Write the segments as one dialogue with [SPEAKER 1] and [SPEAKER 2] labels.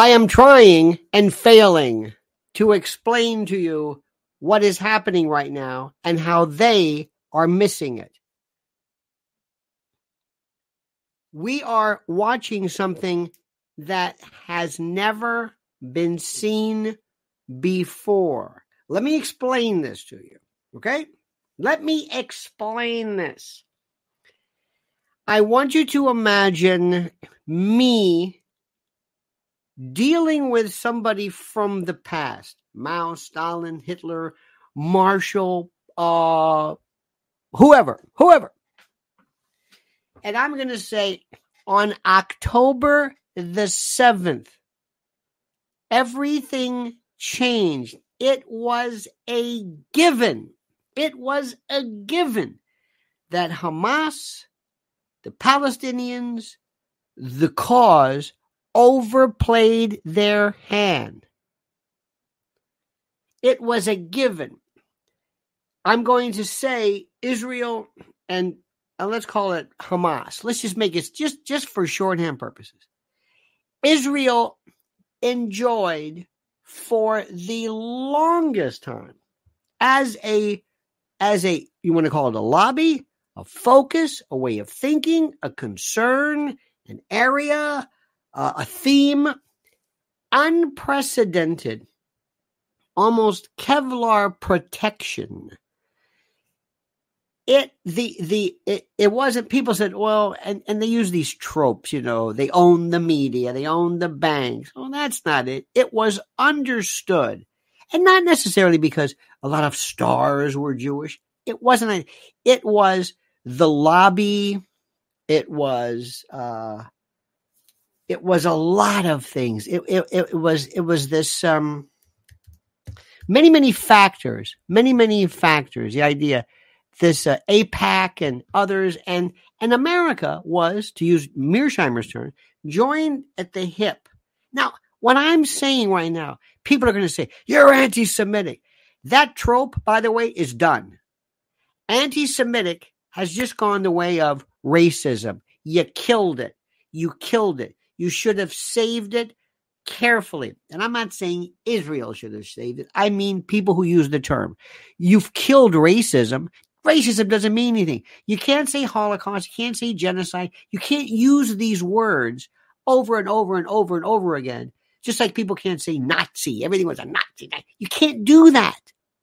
[SPEAKER 1] I am trying and failing to explain to you what is happening right now and how they are missing it. We are watching something that has never been seen before. Let me explain this to you, okay? Let me explain this. I want you to imagine me dealing with somebody from the past Mao, Stalin, Hitler, Marshall, uh, whoever, whoever. And I'm going to say on October the 7th, everything changed. It was a given. It was a given that Hamas, the Palestinians, the cause overplayed their hand. It was a given. I'm going to say Israel and, and let's call it Hamas. Let's just make it just just for shorthand purposes. Israel enjoyed for the longest time as a as a you want to call it a lobby, a focus, a way of thinking, a concern, an area, uh, a theme, unprecedented, almost Kevlar protection. It the the it, it wasn't people said well and and they use these tropes you know they own the media they own the banks. Well that's not it. It was understood. And not necessarily because a lot of stars were jewish. It wasn't a, it was the lobby. It was uh it was a lot of things it it, it was it was this um many many factors many many factors the idea this uh, AIPAC and others, and and America was, to use Mearsheimer's term, joined at the hip. Now, what I'm saying right now, people are going to say you're anti-Semitic. That trope, by the way, is done. Anti-Semitic has just gone the way of racism. You killed it. You killed it. You should have saved it carefully. And I'm not saying Israel should have saved it. I mean people who use the term. You've killed racism. Racism doesn't mean anything. You can't say Holocaust. You can't say genocide. You can't use these words over and over and over and over again. Just like people can't say Nazi. Everything was a Nazi. You can't do that.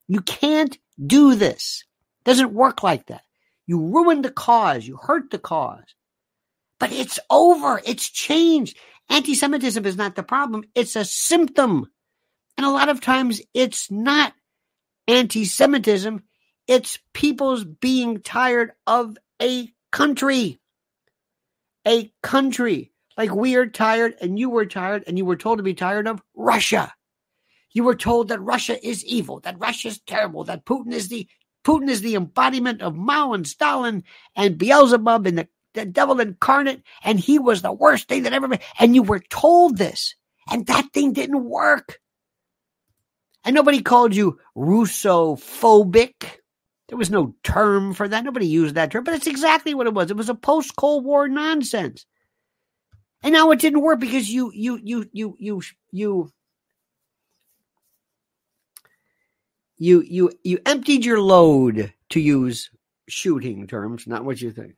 [SPEAKER 1] You can't do this. It doesn't work like that. You ruined the cause. You hurt the cause. But it's over. It's changed. Anti Semitism is not the problem. It's a symptom. And a lot of times it's not anti Semitism. It's people's being tired of a country. A country. Like we are tired and you were tired and you were told to be tired of Russia. You were told that Russia is evil, that Russia is terrible, that Putin is the Putin is the embodiment of Mao and Stalin and Beelzebub and the, the devil incarnate, and he was the worst thing that ever. And you were told this, and that thing didn't work. And nobody called you Russophobic. There was no term for that. Nobody used that term, but it's exactly what it was. It was a post Cold War nonsense. And now it didn't work because you you you you you you you you you emptied your load to use shooting terms, not what you think.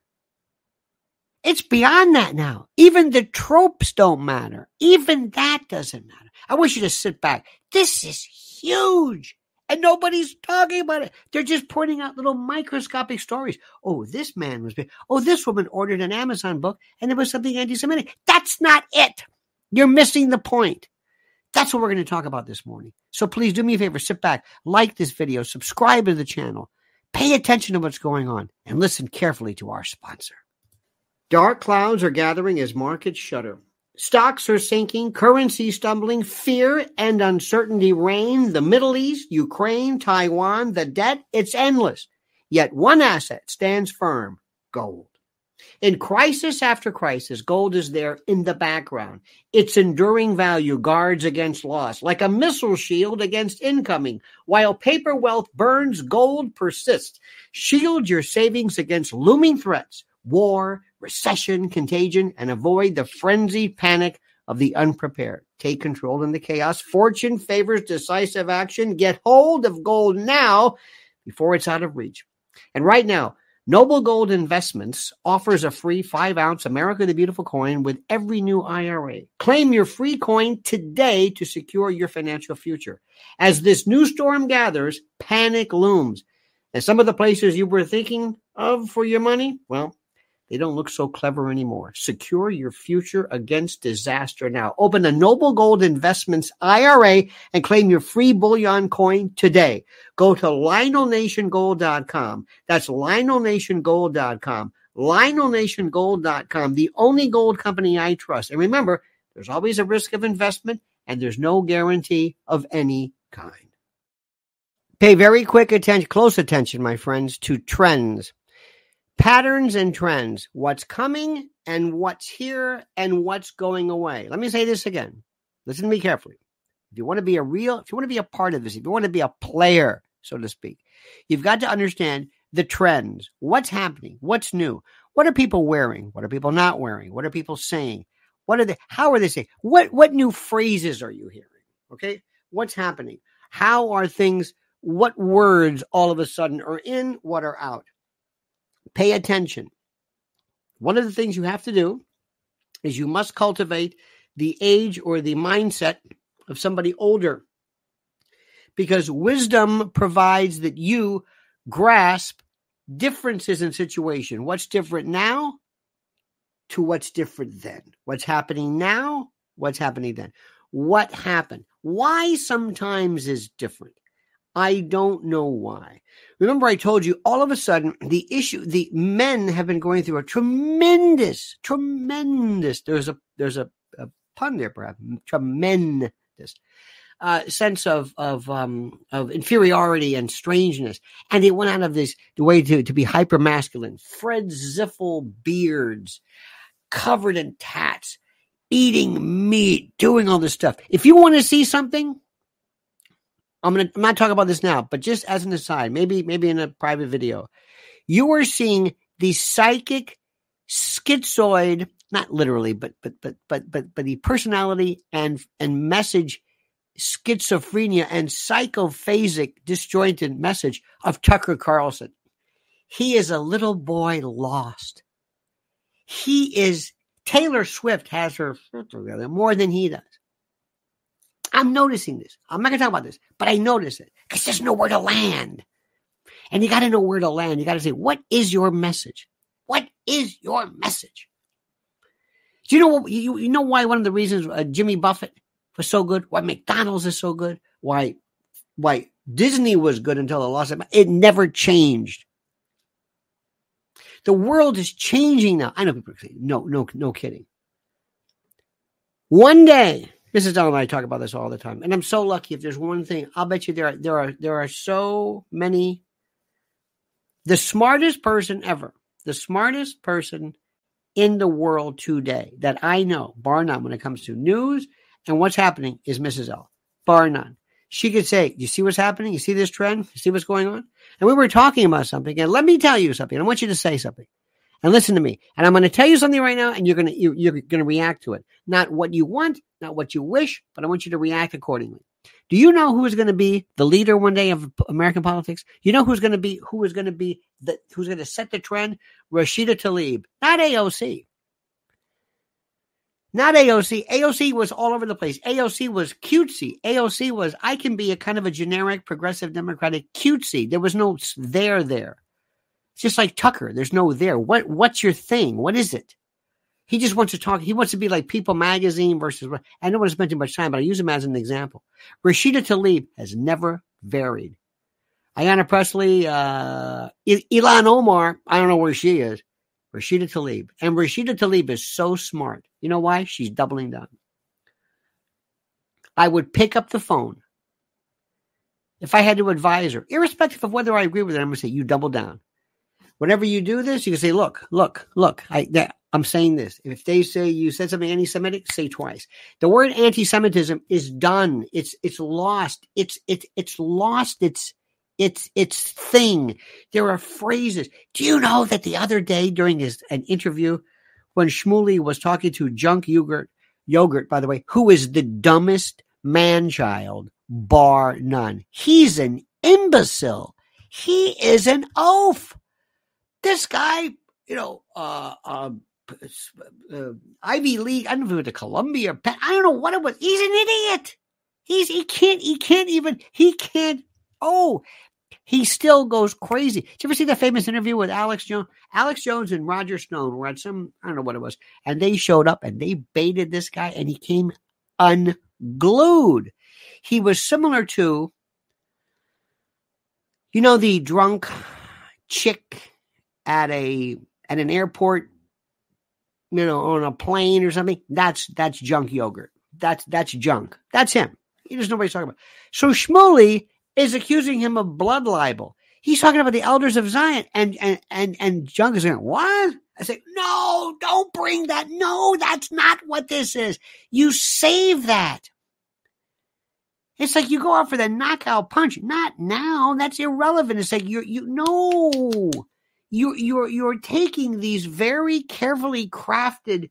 [SPEAKER 1] It's beyond that now. Even the tropes don't matter. Even that doesn't matter. I want you to sit back. This is huge and nobody's talking about it. They're just pointing out little microscopic stories. Oh, this man was, big. oh, this woman ordered an Amazon book and there was something anti Semitic. That's not it. You're missing the point. That's what we're going to talk about this morning. So please do me a favor, sit back, like this video, subscribe to the channel, pay attention to what's going on, and listen carefully to our sponsor. Dark clouds are gathering as markets shudder. Stocks are sinking, currency stumbling, fear and uncertainty reign. The Middle East, Ukraine, Taiwan, the debt, it's endless. Yet one asset stands firm gold. In crisis after crisis, gold is there in the background. Its enduring value guards against loss, like a missile shield against incoming. While paper wealth burns, gold persists. Shield your savings against looming threats war, recession, contagion, and avoid the frenzied panic of the unprepared. Take control in the chaos. Fortune favors decisive action. Get hold of gold now before it's out of reach. And right now, Noble Gold Investments offers a free five ounce America the Beautiful coin with every new IRA. Claim your free coin today to secure your financial future. As this new storm gathers, panic looms. And some of the places you were thinking of for your money, well, they don't look so clever anymore. Secure your future against disaster now. Open a Noble Gold Investments IRA and claim your free bullion coin today. Go to LionelNationGold.com. That's LionelNationGold.com. LionelNationGold.com, the only gold company I trust. And remember, there's always a risk of investment and there's no guarantee of any kind. Pay very quick attention, close attention, my friends, to trends patterns and trends what's coming and what's here and what's going away. Let me say this again. Listen to me carefully. If you want to be a real if you want to be a part of this if you want to be a player so to speak you've got to understand the trends. What's happening? What's new? What are people wearing? What are people not wearing? What are people saying? What are they how are they saying? What what new phrases are you hearing? Okay? What's happening? How are things what words all of a sudden are in what are out Pay attention. One of the things you have to do is you must cultivate the age or the mindset of somebody older because wisdom provides that you grasp differences in situation. What's different now to what's different then? What's happening now? What's happening then? What happened? Why sometimes is different. I don't know why. Remember, I told you all of a sudden the issue, the men have been going through a tremendous, tremendous, there's a, there's a, a pun there, perhaps, tremendous uh, sense of, of, um, of inferiority and strangeness. And they went out of this the way to, to be hyper masculine. Fred Ziffel beards, covered in tats, eating meat, doing all this stuff. If you want to see something, I'm gonna I'm not talking about this now, but just as an aside, maybe maybe in a private video, you are seeing the psychic schizoid, not literally, but but but but but but the personality and and message schizophrenia and psychophasic disjointed message of Tucker Carlson. He is a little boy lost. He is Taylor Swift has her more than he does. I'm noticing this. I'm not going to talk about this, but I notice it because there's nowhere to land. And you got to know where to land. You got to say, what is your message? What is your message? Do you know what, you, you know why one of the reasons uh, Jimmy Buffett was so good? Why McDonald's is so good? Why why Disney was good until the lost it? It never changed. The world is changing now. I know people say, no, no, no kidding. One day, Mrs. L and I talk about this all the time, and I'm so lucky. If there's one thing, I'll bet you there are there are there are so many. The smartest person ever, the smartest person in the world today that I know, bar none, when it comes to news and what's happening, is Mrs. L. Bar none. She could say, "You see what's happening? You see this trend? You see what's going on?" And we were talking about something, and let me tell you something. I want you to say something and listen to me. And I'm going to tell you something right now, and you're going to you're, you're going to react to it. Not what you want, not what you wish, but I want you to react accordingly. Do you know who is going to be the leader one day of American politics? You know who's going to be who is going to be the who's going to set the trend? Rashida Tlaib, not AOC. Not AOC. AOC was all over the place. AOC was cutesy. AOC was I can be a kind of a generic progressive democratic cutesy. There was no there there. It's just like Tucker. There's no there. What what's your thing? What is it? He just wants to talk. He wants to be like People Magazine versus. I don't want to spend too much time, but I use him as an example. Rashida Tlaib has never varied. Ayanna Pressley, uh, Ilhan Omar. I don't know where she is. Rashida Tlaib, and Rashida Tlaib is so smart. You know why? She's doubling down. I would pick up the phone if I had to advise her, irrespective of whether I agree with her. I'm going to say, "You double down." Whenever you do this, you can say, look, look, look, I, that, I'm saying this. If they say you said something anti-Semitic, say twice. The word anti-Semitism is done. It's, it's lost. It's, it's, it's lost its, its, its thing. There are phrases. Do you know that the other day during his, an interview, when Shmuley was talking to Cenk Uygur, Uygur, by the way, who is the dumbest man child, bar none. He's an imbecile. He is an oaf. This guy, you know, uh, uh, uh, Ivy League. I don't know if it was to Columbia. I don't know what it was. He's an idiot. He's he can't he can't even he can't. Oh, he still goes crazy. Did you ever see that famous interview with Alex Jones? Alex Jones and Roger Stone were at some I don't know what it was, and they showed up and they baited this guy, and he came unglued. He was similar to, you know, the drunk chick at a at an airport you know, on a plane or something, that's that's Cenk Uygur. That's that's Cenk. That's him. He what he's talking about. So Shmuley is accusing him of blood libel. He's talking about the elders of Zion, and and and and Cenk is going, what? I say, no, don't bring that. No, that's not what this is. You save that. It's like you go out for the knockout punch. Not now. That's irrelevant. It's like you you no you you're you're taking these very carefully crafted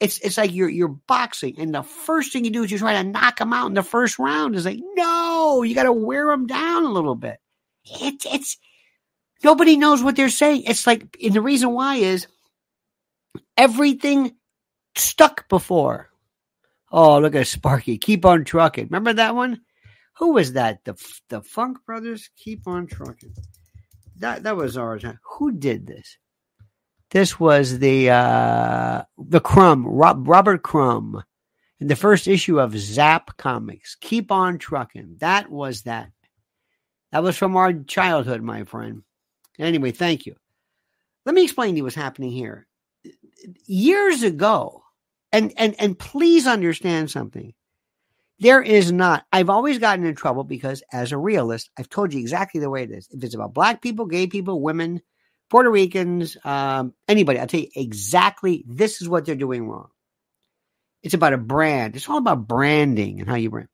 [SPEAKER 1] it's it's like you're you're boxing and the first thing you do is you try to knock them out in the first round. Is like no you got to wear them down a little bit. It's it's nobody knows what they're saying. It's like and the reason why is everything stuck before. Oh look at sparky. Keep on trucking. Remember that one? Who was that? The the funk brothers? Keep on trucking that that was ours. Who did this? This was the uh, the Crumb, Rob, Robert Crumb, in the first issue of Zap Comics. Keep on trucking. That was that. That was from our childhood, my friend. Anyway, thank you. Let me explain to you what's happening here. Years ago, and and and please understand something. There is not. I've always gotten in trouble because, as a realist, I've told you exactly the way it is. If it's about black people, gay people, women, Puerto Ricans, um, anybody, I'll tell you exactly this is what they're doing wrong. It's about a brand. It's all about branding and how you brand.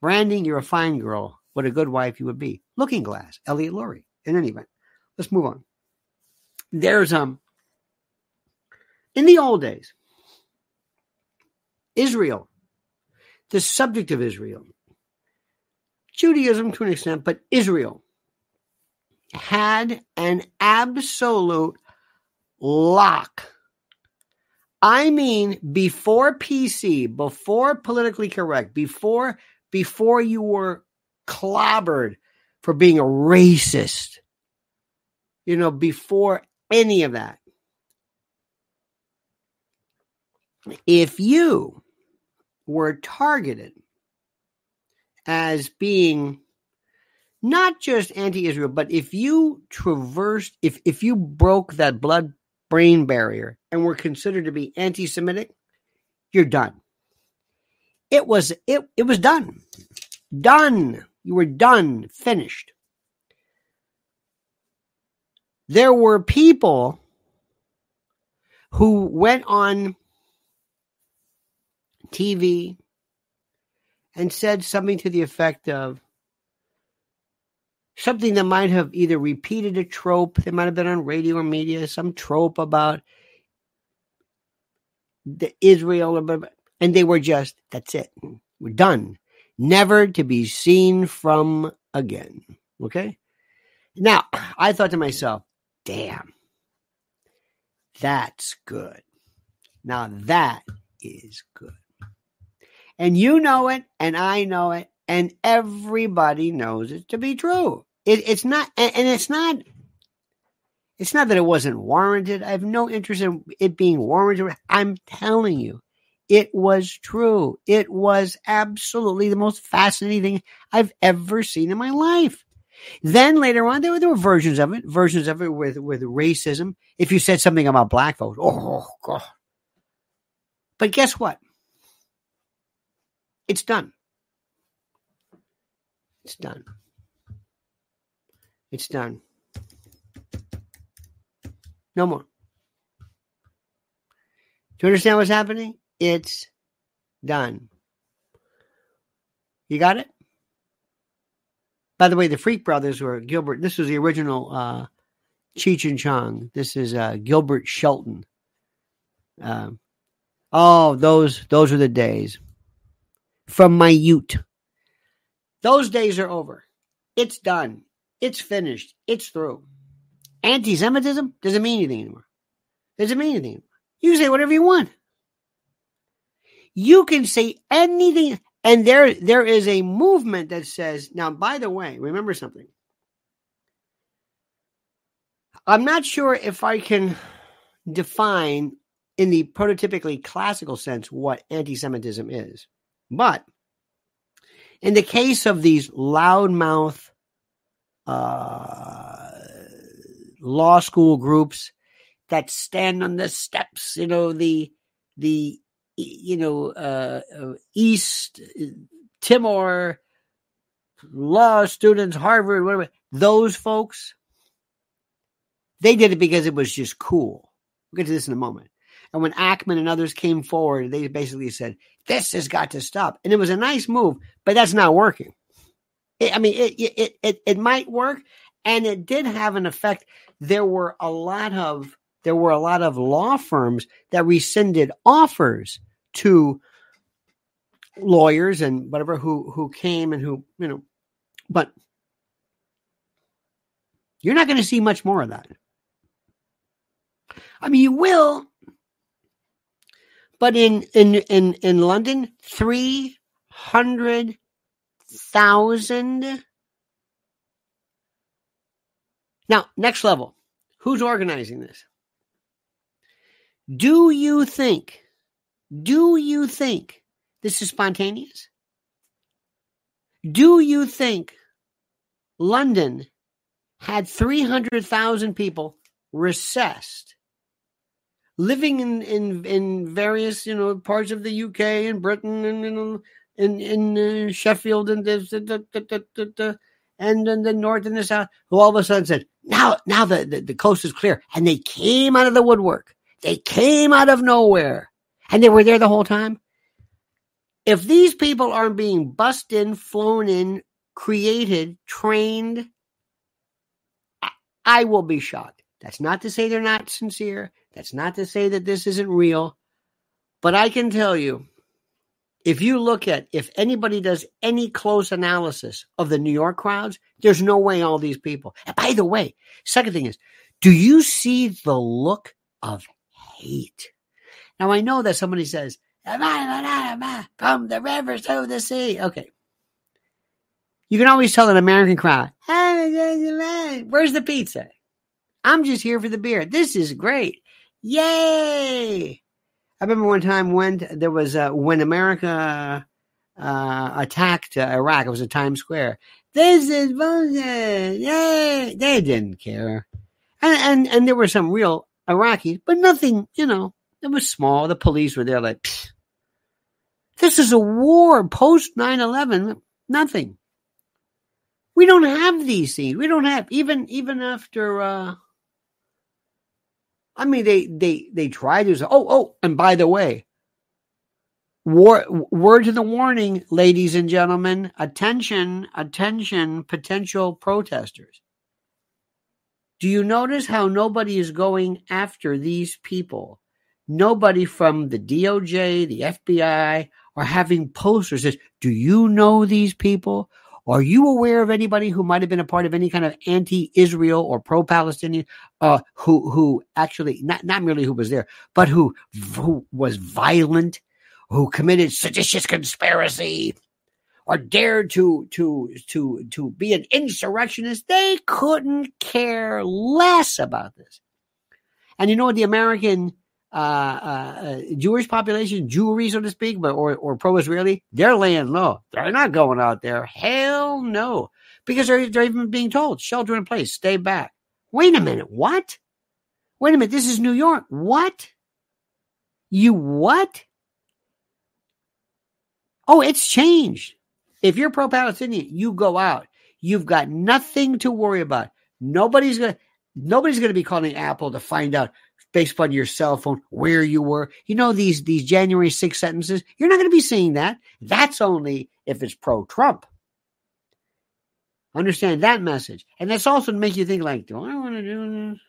[SPEAKER 1] Branding, you're a fine girl. What a good wife you would be. Looking Glass, Elliot Lurie. In any event, let's move on. There's um in the old days, Israel the subject of Israel. Judaism to an extent, but Israel had an absolute lock. I mean, before PC, before politically correct, before before you were clobbered for being a racist, you know, before any of that. If you were targeted as being not just anti-Israel, but if you traversed, if if you broke that blood-brain barrier and were considered to be anti-Semitic, you're done. It was it it was done, done. You were done, finished. There were people who went on TV and said something to the effect of something that might have either repeated a trope, that might have been on radio or media, some trope about the Israel, and they were just, that's it. We're done. Never to be seen from again. Okay? Now, I thought to myself, damn, that's good. Now that is good. And you know it, and I know it, and everybody knows it to be true. It, it's not, and, it's not. It's not that it wasn't warranted. I have no interest in it being warranted. I'm telling you, it was true. It was absolutely the most fascinating thing I've ever seen in my life. Then later on, there were, there were versions of it, versions of it with, with racism. If you said something about black folks, oh, God. But guess what? It's done. It's done. It's done. No more. Do you understand what's happening? It's done. You got it? By the way, the Freak Brothers were Gilbert. This was the original uh, Cheech and Chong. This is uh, Gilbert Shelton. Uh, Oh, those those are the days. From my ute. Those days are over. It's done. It's finished. It's through. Anti Semitism doesn't mean anything anymore. Doesn't mean anything. You can say whatever you want. You can say anything. And there, there is a movement that says, now, by the way, remember something. I'm not sure if I can define in the prototypically classical sense what anti Semitism is. But in the case of these loudmouth uh, law school groups that stand on the steps, you know, the the you know uh, uh East Timor law students, Harvard, whatever, those folks, they did it because it was just cool. We'll get to this in a moment. And when Ackman and others came forward, they basically said, this has got to stop. And it was a nice move, but that's not working. It, I mean, it, it, it, it might work. And it did have an effect. There were a lot of, there were a lot of law firms that rescinded offers to lawyers and whatever who, who came and who, you know, but you're not going to see much more of that. I mean, you will, but in in in in London, three hundred thousand. Now, next level. Who's organizing this? Do you think? Do you think this is spontaneous? Do you think London had 300,000 people recessed living in, in, in various, you know, parts of the UK and Britain and, know, in, in uh, Sheffield and the, and in the north and the south, who all of a sudden said, now, now the, the, the coast is clear. And they came out of the woodwork. They came out of nowhere and they were there the whole time. If these people aren't being bussed in, flown in, created, trained, I, I will be shocked. That's not to say they're not sincere. That's not to say that this isn't real. But I can tell you, if you look at if anybody does any close analysis of the New York crowds, there's no way all these people. And by the way, second thing is, do you see the look of hate? Now I know that somebody says, "From the rivers to the sea." Okay, you can always tell an American crowd, hey, "Where's the pizza?" I'm just here for the beer. This is great. Yay! I remember one time when there was uh, when America uh, attacked uh, Iraq. It was at Times Square. This is bullshit. Yay! They didn't care, and and and there were some real Iraqis, but nothing. You know, it was small. The police were there, like Psh. this is a war post 9-11. Nothing. We don't have these things. We don't have even even after. Uh, I mean, they they they try to say, oh oh, and by the way, war, word to the warning, ladies and gentlemen, attention, attention, potential protesters. Do you notice how nobody is going after these people? Nobody from the DOJ, the FBI, are having posters that says, "Do you know these people? Are you aware of anybody who might have been a part of any kind of anti-Israel or pro-Palestinian, uh, who who actually not not merely who was there, but who who was violent, who committed seditious conspiracy, or dared to to to to be an insurrectionist? They couldn't care less about this. And you know what the American uh, uh, Jewish population, Jewry, so to speak, but or or pro-Israeli, they're laying low. They're not going out there. Hell no, because they're they're even being told shelter in place, stay back. Wait a minute, what? Wait a minute, this is New York. What? You what? Oh, it's changed. If you're pro-Palestinian, you go out. You've got nothing to worry about. Nobody's gonna nobody's gonna be calling Apple to find out based upon your cell phone, where you were. You know these these January 6 sentences. You're not going to be seeing that. That's only if it's pro Trump. Understand that message, and that's also to make you think like, do I want to do this?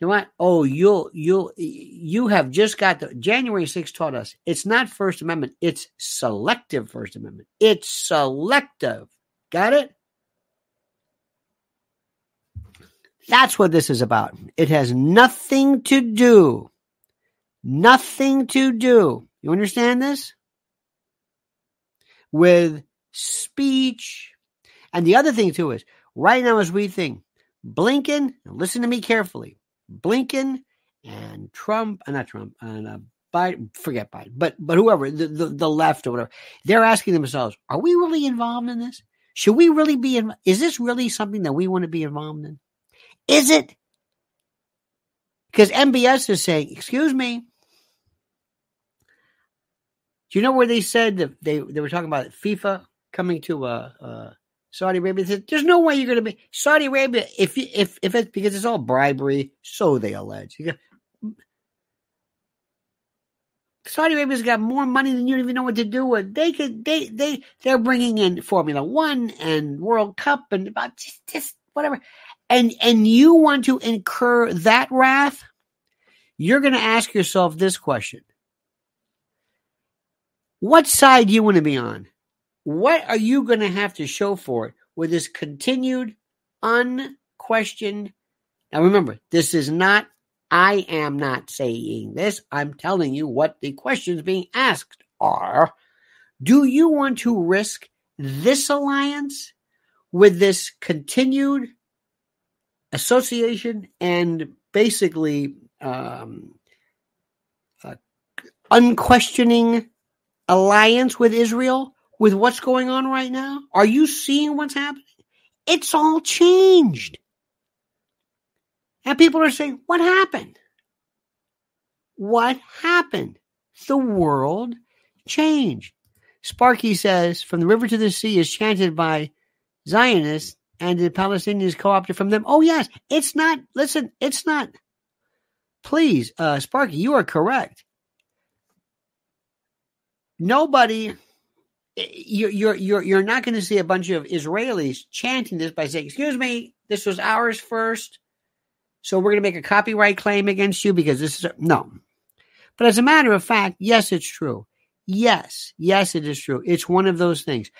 [SPEAKER 1] You know what? Oh, you'll you'll you have just got the January 6th taught us it's not First Amendment, it's selective First Amendment. It's selective. Got it? That's what this is about. It has nothing to do, nothing to do. You understand this? With speech. And the other thing, too, is right now, as we think, Blinken, listen to me carefully, Blinken and Trump, uh, not Trump, and uh, Biden, forget Biden, but but whoever the, the, the left or whatever, they're asking themselves, are we really involved in this? Should we really be in? Is this really something that we want to be involved in? Is it? Because MBS is saying, excuse me. Do you know where they said that they, they were talking about FIFA coming to uh, uh, Saudi Arabia? Said, There's no way you're going to be Saudi Arabia if if if it's because it's all bribery, so they allege. Saudi Arabia's got more money than you even know what to do with. They could they they they're bringing in Formula One and World Cup and about just, just whatever and and you want to incur that wrath, you're going to ask yourself this question. What side do you want to be on? What are you going to have to show for it with this continued unquestioned now remember, this is not I am not saying this. I'm telling you what the questions being asked are. Do you want to risk this alliance with this continued association and basically um, uh, unquestioning alliance with Israel with what's going on right now? Are you seeing what's happening? It's all changed. And people are saying, What happened? What happened? The world changed. Sparky says, From the river to the sea is chanted by Zionists and the Palestinians co-opted from them. Oh yes, it's not. Listen, it's not. Please, uh, Sparky, you are correct. Nobody, you're you're you're you're not going to see a bunch of Israelis chanting this by saying, "Excuse me, this was ours first, so we're going to make a copyright claim against you because this is a, no." But as a matter of fact, yes, it's true. Yes, yes, it is true. It's one of those things.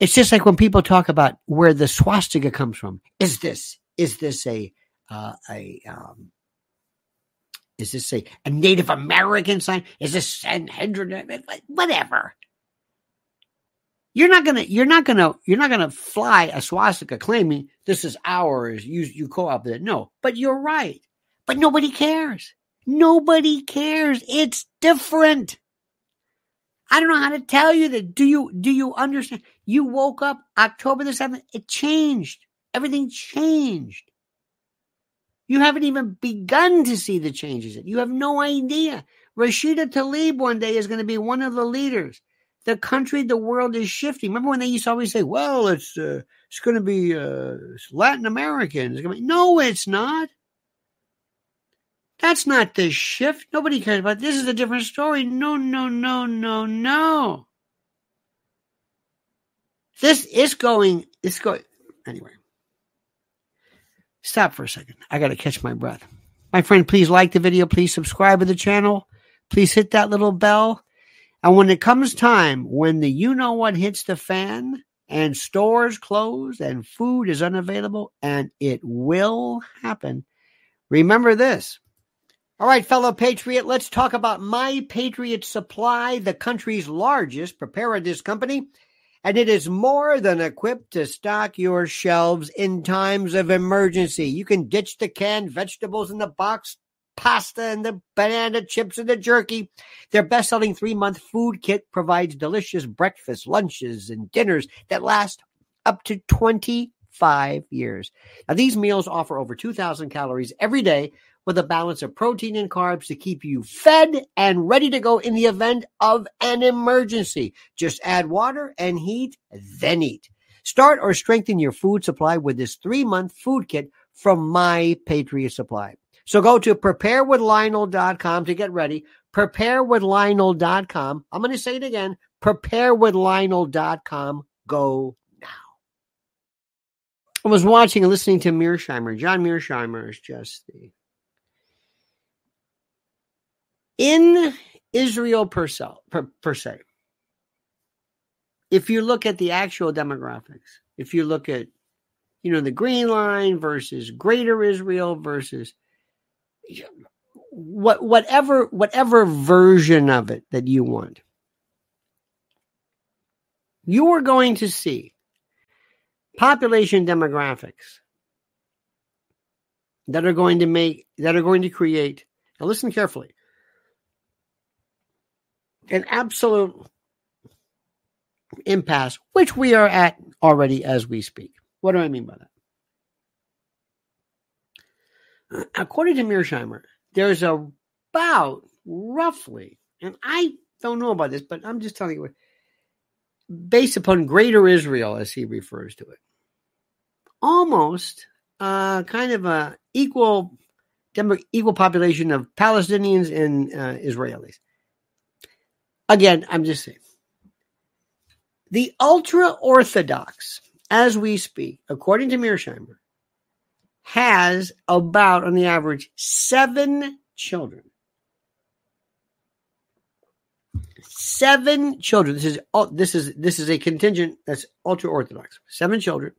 [SPEAKER 1] It's just like when people talk about where the swastika comes from. Is this is this a uh, a um, is this a, a Native American sign? Is this Sanhedrin? Whatever. You're not gonna you're not gonna you're not gonna fly a swastika claiming this is ours. You you co-opted it. No, but you're right. But nobody cares. Nobody cares. It's different. I don't know how to tell you that. Do you do you understand? You woke up October the 7th, it changed. Everything changed. You haven't even begun to see the changes. You have no idea. Rashida Tlaib one day is going to be one of the leaders. The country, the world is shifting. Remember when they used to always say, "Well, it's uh, it's going to be uh, Latin American." It's be, no, it's not. That's not the shift. Nobody cares about this. Is a different story. No, no, no, no, no. This is going. It's going. Anyway, stop for a second. I got to catch my breath. My friend, please like the video. Please subscribe to the channel. Please hit that little bell. And when it comes time, when the you know what hits the fan and stores close and food is unavailable, and it will happen, remember this all right, fellow patriot, let's talk about My Patriot Supply, the country's largest preparedness company. And it is more than equipped to stock your shelves in times of emergency. You can ditch the canned vegetables in the box, pasta and the banana chips and the jerky. Their best selling three month food kit provides delicious breakfasts, lunches, and dinners that last up to 25 years. Now, these meals offer over 2,000 calories every day with a balance of protein and carbs to keep you fed and ready to go in the event of an emergency. Just add water and heat, then eat. Start or strengthen your food supply with this three month food kit from My Patriot Supply. So go to preparewithlionel.com to get ready. Preparewithlionel.com. I'm going to say it again. Preparewithlionel.com. Go now. I was watching and listening to Mearsheimer. John Mearsheimer is just the In Israel per se, per, per se, if you look at the actual demographics, if you look at, you know, the green line versus greater Israel versus what whatever whatever version of it that you want you are going to see population demographics that are going to make that are going to create now listen carefully an absolute impasse which we are at already as we speak what do i mean by that according to mearsheimer there's about roughly and i don't know about this but i'm just telling you based upon greater Israel, as he refers to it. Almost uh, kind of a equal equal population of Palestinians and uh, Israelis. Again, I'm just saying. The ultra Orthodox, as we speak, according to Mearsheimer, has about, on the average, seven children. seven children. This is oh, this is this is a contingent that's ultra orthodox. Seven children.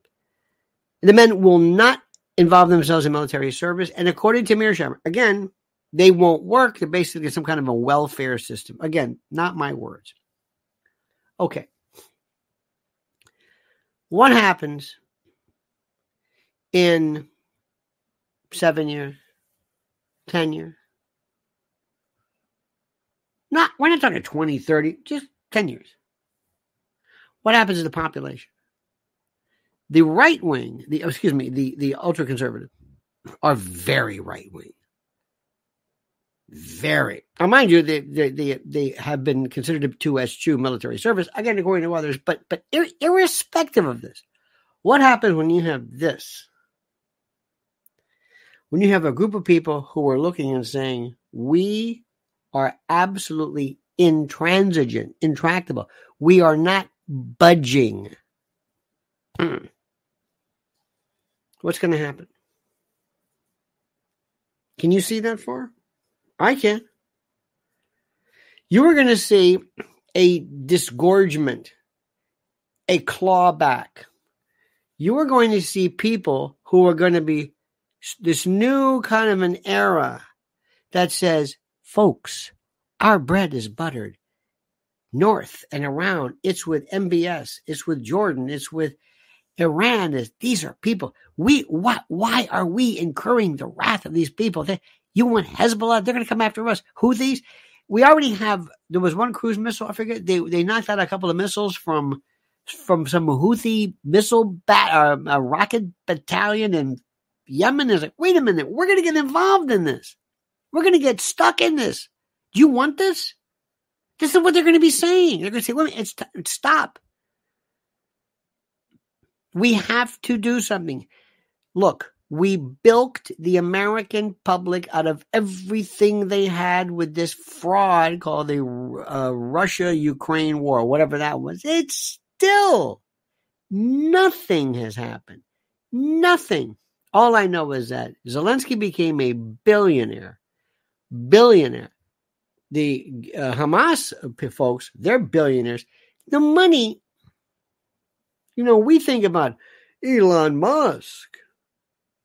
[SPEAKER 1] The men will not involve themselves in military service, and according to Mearsheimer, again, they won't work. They're basically some kind of a welfare system. Again, not my words. Okay. What happens in seven years, ten years, not, we're not talking 20, 30, just 10 years. What happens to the population? The right wing, the oh, excuse me, the, the ultra conservative are very right wing. Very. Now, mind you, they, they, they, they have been considered to eschew military service, again, according to others, but, but ir- irrespective of this, what happens when you have this? When you have a group of people who are looking and saying, we are absolutely intransigent, intractable. We are not budging. Hmm. What's going to happen? Can you see that far? I can. You are going to see a disgorgement, a clawback. You are going to see people who are going to be this new kind of an era that says Folks, our bread is buttered. North and around, it's with MBS, it's with Jordan, it's with Iran. These are people. We what? Why are we incurring the wrath of these people? They, you want Hezbollah? They're going to come after us. Who these? We already have. There was one cruise missile. I forget. They they knocked out a couple of missiles from from some Houthi missile bat, uh, a rocket battalion in Yemen. Is like, wait a minute, we're going to get involved in this. We're going to get stuck in this. Do you want this? This is what they're going to be saying. They're going to say, "Wait, it's t- stop." We have to do something. Look, we bilked the American public out of everything they had with this fraud called the uh, Russia Ukraine war, whatever that was. It's still nothing has happened. Nothing. All I know is that Zelensky became a billionaire billionaire. The uh, Hamas folks, they're billionaires. The money, you know, we think about Elon Musk.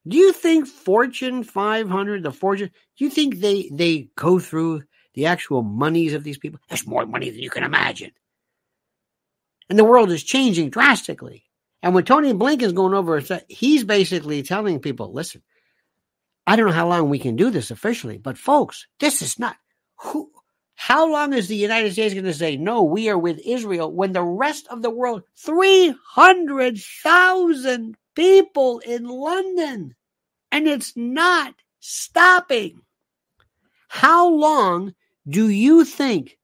[SPEAKER 1] Do you think Fortune 500, the Fortune, do you think they they go through the actual monies of these people? There's more money than you can imagine. And the world is changing drastically. And when Tony Blinken's going over, he's basically telling people, listen, I don't know how long we can do this officially, but folks, this is not who. How long is the United States going to say, no, we are with Israel when the rest of the world, 300,000 people in London, and it's not stopping? How long do you think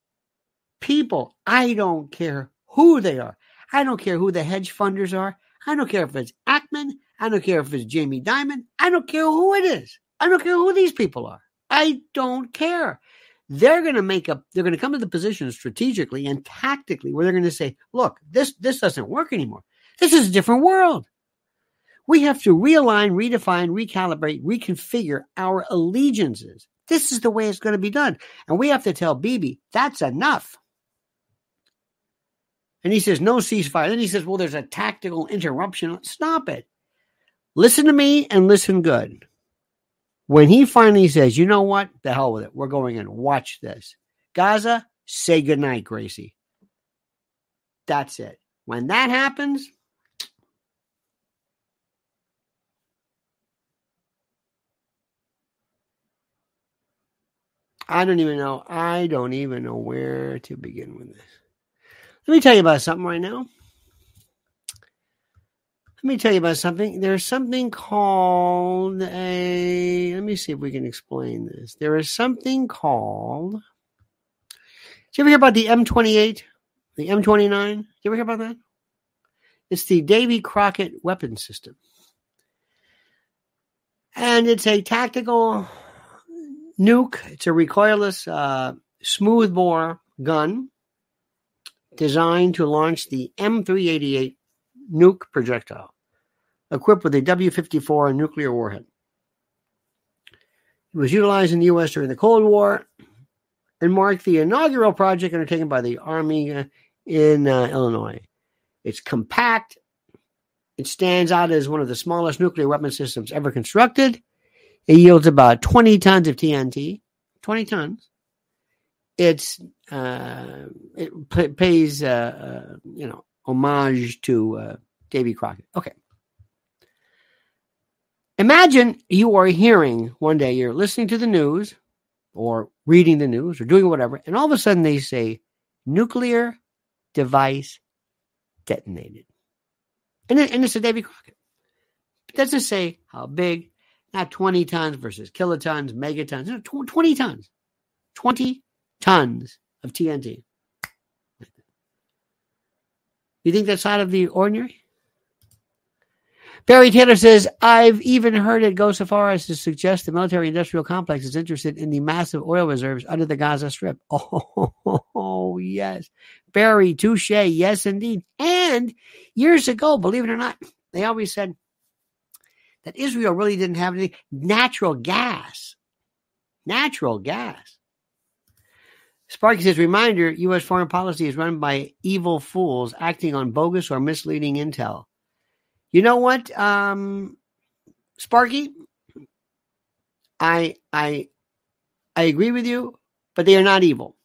[SPEAKER 1] people, I don't care who they are, I don't care who the hedge funders are, I don't care if it's Ackman, I don't care if it's Jamie Dimon. I don't care who it is. I don't care who these people are. I don't care. They're going to make up, they're going to come to the position strategically and tactically where they're going to say, look, this, this doesn't work anymore. This is a different world. We have to realign, redefine, recalibrate, reconfigure our allegiances This is the way it's going to be done. And we have to tell Bibi, that's enough. And he says, no ceasefire. Then he says, well, there's a tactical interruption. Stop it. Listen to me and listen good. When he finally says, you know what? The hell with it. We're going in. Watch this. Gaza, say goodnight, Gracie. That's it. When that happens, I don't even know. I don't even know where to begin with this. Let me tell you about something right now. Let me tell you about something. There's something called a. Let me see if we can explain this. There is something called. Did you ever hear about the M28? The M29? Did you ever hear about that? It's the Davy Crockett weapon system. And it's a tactical nuke. It's a recoilless, uh, smoothbore gun designed to launch the M388 nuke projectile, equipped with a W 54 nuclear warhead. It was utilized in the U.S. during the Cold War and marked the inaugural project undertaken by the Army in uh, Illinois. It's compact. It stands out as one of the smallest nuclear weapon systems ever constructed. It yields about 20 tons of TNT. 20 tons. It's uh, it p- pays uh, uh, you know homage to uh, Davy Crockett. Okay. Imagine you are hearing one day you're listening to the news or reading the news or doing whatever, and all of a sudden they say nuclear device detonated. And, it, and it's a Davy Crockett. It doesn't say how big, not 20 tons versus kilotons, megatons, no, 20 tons. 20 tons of TNT. You think that's out of the ordinary? Barry Taylor says, I've even heard it go so far as to suggest the military industrial complex is interested in the massive oil reserves under the Gaza Strip. Oh, oh yes. Barry, touche. Yes, indeed. And years ago, believe it or not, they always said that Israel really didn't have any natural gas. Natural gas. Sparky says, reminder U.S. foreign policy is run by evil fools acting on bogus or misleading intel. You know what, um, Sparky? I I I agree with you, but they are not evil.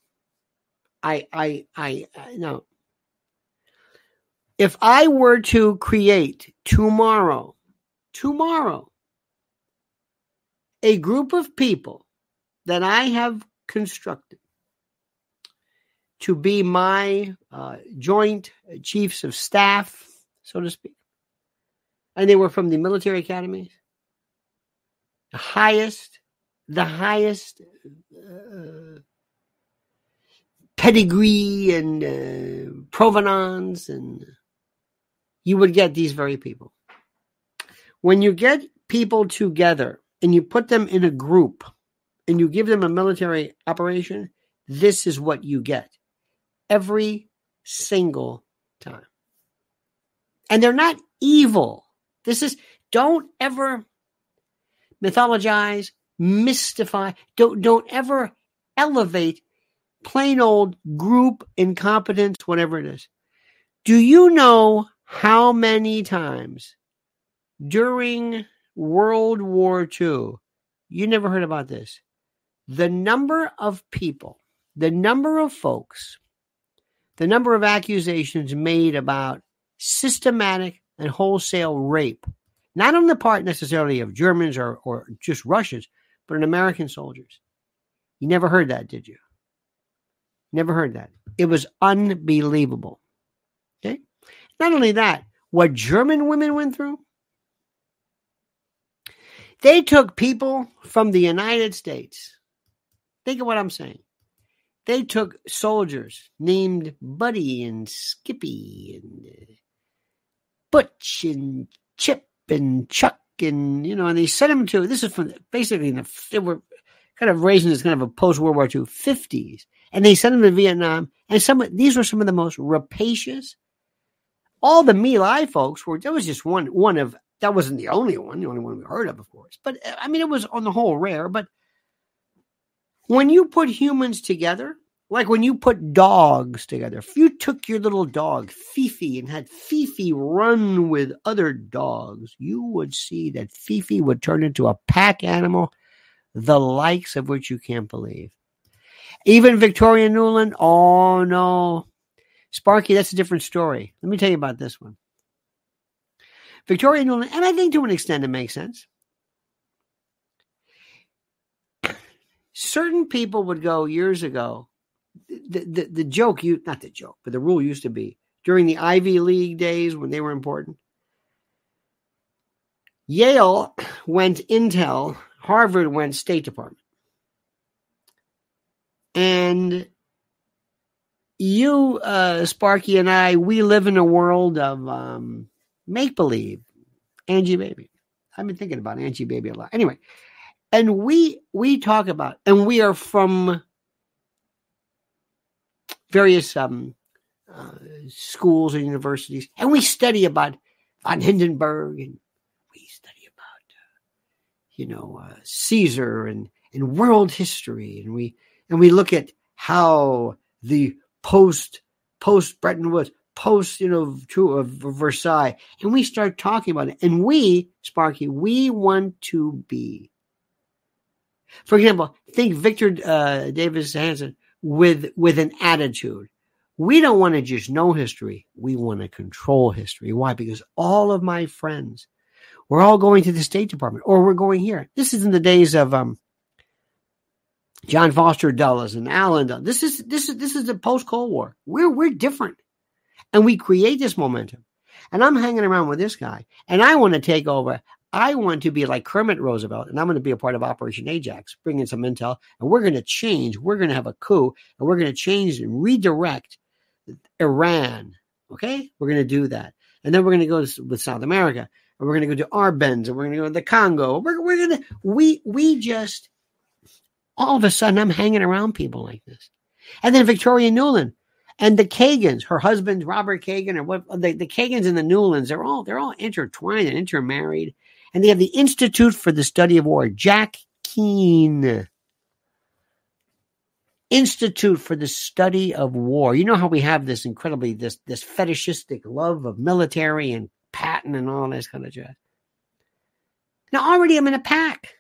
[SPEAKER 1] I I I, I no. If I were to create tomorrow, tomorrow, a group of people that I have constructed to be my uh, joint chiefs of staff, so to speak. And they were from the military academies, the highest, the highest uh, pedigree and uh, provenance, and you would get these very people. When you get people together and you put them in a group and you give them a military operation, this is what you get every single time. And they're not evil. This is, don't ever mythologize, mystify, don't, don't ever elevate plain old group incompetence, whatever it is. Do you know how many times during World War II, you never heard about this, the number of people, the number of folks the number of accusations made about systematic and wholesale rape, not on the part necessarily of Germans or, or just Russians, but in American soldiers. You never heard that, did you? Never heard that. It was unbelievable. Okay. Not only that, what German women went through, they took people from the United States. Think of what I'm saying. They took soldiers named Buddy and Skippy and Butch and Chip and Chuck and you know, and they sent them to this is from basically the they were kind of raising this kind of a post World War II fifties, and they sent them to Vietnam. And some these were some of the most rapacious. All the My Lai folks were. There was just one one of that wasn't the only one, the only one we heard of, of course. But uh, I mean, it was on the whole rare. But When you put humans together, like when you put dogs together, if you took your little dog, Fifi, and had Fifi run with other dogs, you would see that Fifi would turn into a pack animal, the likes of which you can't believe. Even Victoria Nuland, oh no. Sparky, that's a different story. Let me tell you about this one. Victoria and I think to an extent it makes sense. Certain people would go years ago. The, the, the joke, you not the joke, but the rule used to be during the Ivy League days when they were important. Yale went Intel, Harvard went State Department. And you, uh, Sparky, and I, we live in a world of um, make believe. Angie Baby. I've been thinking about Angie Baby a lot. Anyway, and we we talk about, and we are from various um, uh, schools and universities, and we study about von Hindenburg, and we study about, uh, you know, uh, Caesar and and world history, and we and we look at how the post post Bretton Woods, post you know to of Versailles, and we start talking about it. And we, Sparky, we want to be. For example, think Victor uh, Davis Hanson with with an attitude. We don't want to just know history. We want to control history. Why? Because all of my friends, we're all going to the State Department, or we're going here. This is in the days of um, John Foster Dulles and Allen Dulles. This is this is this is the post Cold War. We're we're different, and we create this momentum. And I'm hanging around with this guy, and I want to take over. I want to be like Kermit Roosevelt, and I'm going to be a part of Operation Ajax, bring in some intel, and we're going to change. We're going to have a coup, and we're going to change and redirect Iran. Okay, we're going to do that, and then we're going to go with South America, and we're going to go to Arbenz, and we're going to go to the Congo. We're, we're going to we we just all of a sudden I'm hanging around people like this. And then Victoria Nuland and the Kagans, her husband Robert Kagan, or what the, the Kagans and the Nulands, they're all they're all intertwined and intermarried. And they have the Institute for the Study of War, Jack Keane. Institute for the Study of War. You know how we have this incredibly this this fetishistic love of military and Patton and all this kind of jazz. Now already I'm in a pack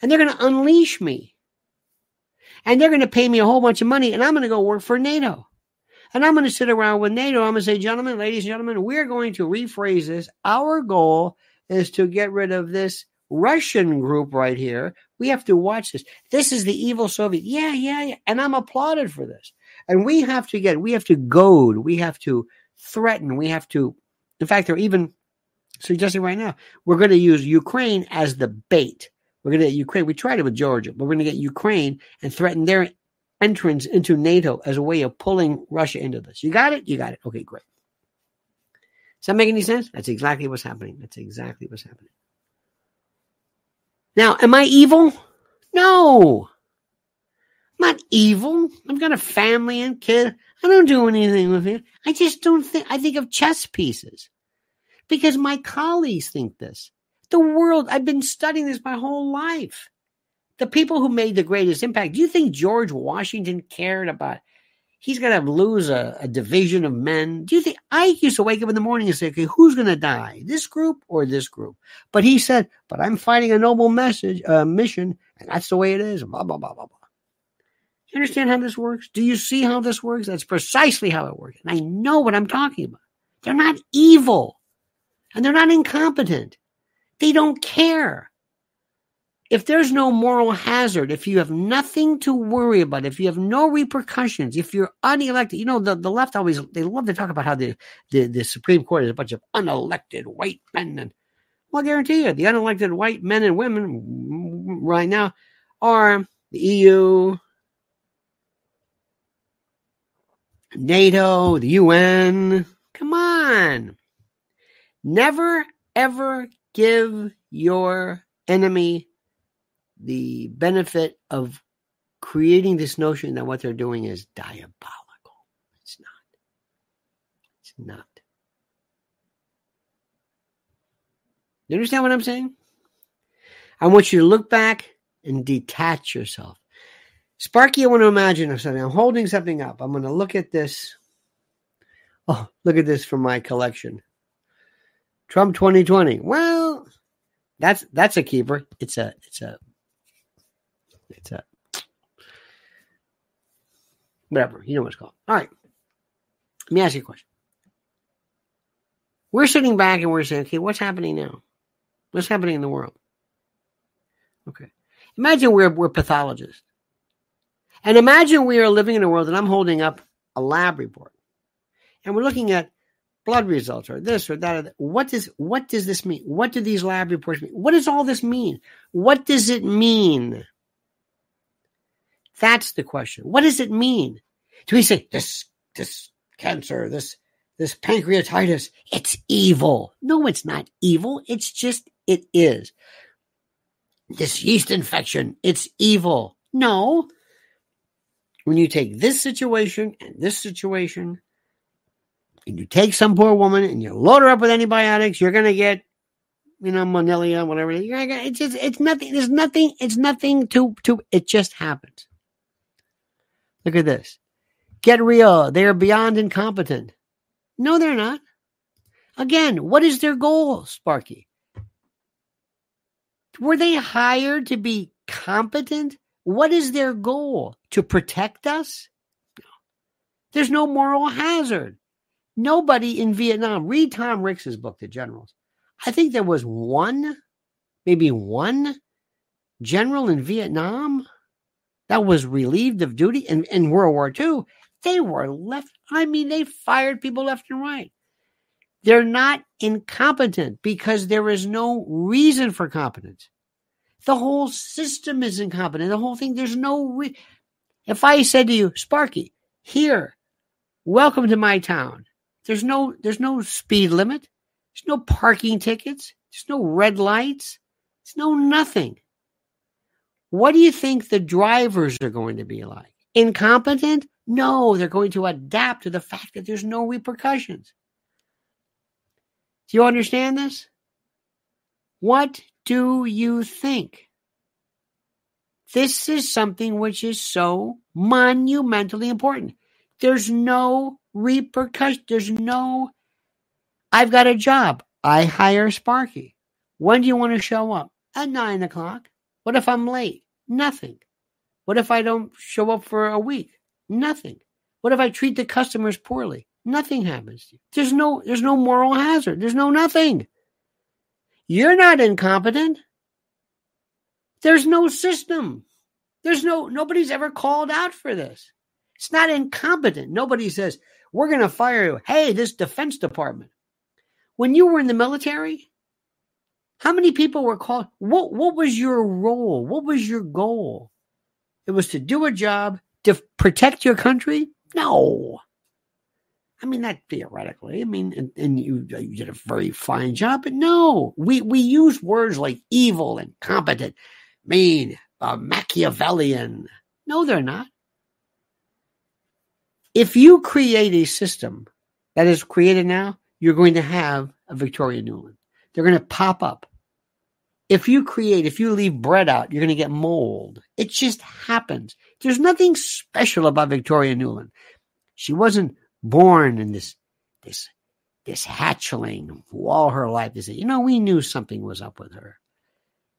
[SPEAKER 1] and they're going to unleash me. And they're going to pay me a whole bunch of money, and I'm going to go work for NATO. And I'm going to sit around with NATO. I'm going to say, gentlemen, ladies and gentlemen, we're going to rephrase this. Our goal is to get rid of this Russian group right here. We have to watch this. This is the evil Soviet. Yeah, yeah, yeah. And I'm applauded for this. And we have to get, we have to goad, we have to threaten, we have to, in fact, they're even suggesting right now, we're going to use Ukraine as the bait. We're going to get Ukraine. We tried it with Georgia, but we're going to get Ukraine and threaten their entrance into NATO as a way of pulling Russia into this. You got it? You got it. Okay, great. Does that make any sense? That's exactly what's happening. That's exactly what's happening. Now, am I evil? No. I'm not evil. I've got a family and kid. I don't do anything with it. I just don't think, I think of chess pieces because my colleagues think this. The world, I've been studying this my whole life. The people who made the greatest impact. Do you think George Washington cared about? He's going to lose a, a, division of men. Do you think I used to wake up in the morning and say, okay, who's going to die? This group or this group? But he said, but I'm fighting a noble message, uh, mission, and that's the way it is. Blah, blah, blah, blah, blah. You understand how this works? Do you see how this works? That's precisely how it works. And I know what I'm talking about. They're not evil and they're not incompetent. They don't care. If there's no moral hazard, if you have nothing to worry about, if you have no repercussions, if you're unelected, you know, the, the left always, they love to talk about how the, the, the Supreme Court is a bunch of unelected white men. And well, I guarantee you, the unelected white men and women right now are the EU, NATO, the UN. Come on. Never, ever give your enemy the benefit of creating this notion that what they're doing is diabolical. It's not. It's not. You understand what I'm saying? I want you to look back and detach yourself. Sparky, I want to imagine something. I'm holding something up. I'm going to look at this. Oh, look at this from my collection. Trump 2020. Well, that's that's a keeper. It's a it's a it's a whatever. You know what it's called. All right. Let me ask you a question. We're sitting back and we're saying, okay, what's happening now? What's happening in the world? Okay. Imagine we're, we're pathologists. And imagine we are living in a world that I'm holding up a lab report. And we're looking at blood results or this or that. Or that. What does what does this mean? What do these lab reports mean? What does all this mean? What does it mean? That's the question. What does it mean? Do we say this this cancer, this this pancreatitis, it's evil? No, it's not evil. It's just it is. This yeast infection, it's evil. No. When you take this situation and this situation, and you take some poor woman and you load her up with antibiotics, you're going to get, you know, Monilia, whatever. Get, it's just, it's nothing. There's nothing. It's nothing to, to, it just happens. Look at this. Get real. They are beyond incompetent. No, they're not. Again, what is their goal, Sparky? Were they hired to be competent? What is their goal? To protect us? There's no moral hazard. Nobody in Vietnam, read Tom Ricks's book, The Generals. I think there was one, maybe one general in Vietnam that was relieved of duty in, in World War II. They were left, I mean, they fired people left and right. They're not incompetent because there is no reason for competence. The whole system is incompetent. The whole thing, there's no. Re- if I said to you, Sparky, here, welcome to my town. There's no, there's no speed limit. There's no parking tickets. There's no red lights. There's no nothing. What do you think the drivers are going to be like? Incompetent? No, they're going to adapt to the fact that there's no repercussions. Do you understand this? What do you think? This is something which is so monumentally important. There's no repercussion. There's no, I've got a job. I hire Sparky. When do you want to show up? At nine o'clock. What if I'm late? Nothing. What if I don't show up for a week? Nothing. What if I treat the customers poorly? Nothing happens. There's no there's no moral hazard. There's no nothing. You're not incompetent. There's no system. There's no nobody's ever called out for this. It's not incompetent. Nobody says, "We're going to fire you." Hey, this defense department. When you were in the military, how many people were called? What what was your role? What was your goal? It was to do a job to protect your country? No. I mean, that theoretically, I mean, and, and you, you did a very fine job, but no, we, we use words like evil, and incompetent, mean, uh, Machiavellian. No, they're not. If you create a system that is created now, you're going to have a Victoria Nuland. They're going to pop up. If you create, if you leave bread out, you're going to get mold. It just happens. There's nothing special about Victoria Nuland. She wasn't born in this this this hatchling all her life is you know we knew something was up with her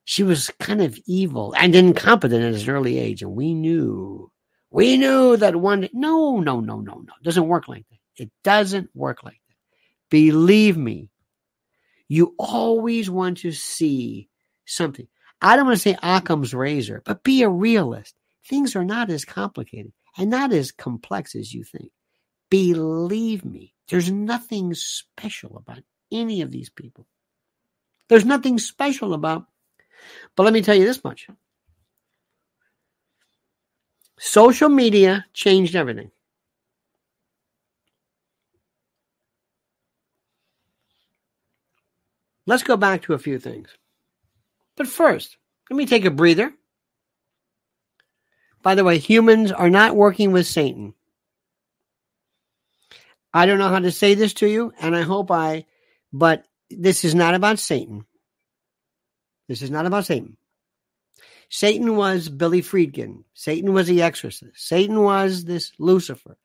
[SPEAKER 1] she was kind of evil and incompetent at an early age and we knew we knew that one day. no no no no no it doesn't work like that it doesn't work like that believe me you always want to see something i don't want to say occam's razor but be a realist things are not as complicated and not as complex as you think Believe me, there's nothing special about any of these people. There's nothing special about, but let me tell you this much. Social media changed everything. Let's go back to a few things. But first, let me take a breather. By the way, humans are not working with Satan. I don't know how to say this to you, and I hope I, but this is not about Satan. This is not about Satan. Satan was Billy Friedkin. Satan was the exorcist. Satan was this Lucifer.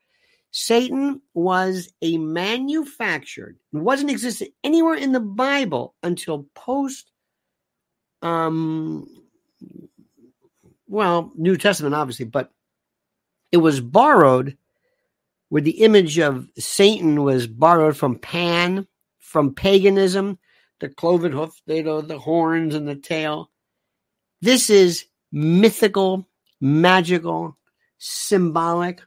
[SPEAKER 1] Satan was a manufactured, it wasn't existed anywhere in the Bible until post um well, New Testament obviously, but it was borrowed where the image of Satan was borrowed from Pan, from paganism, the cloven hoof, you know, the horns and the tail. This is mythical, magical, symbolic.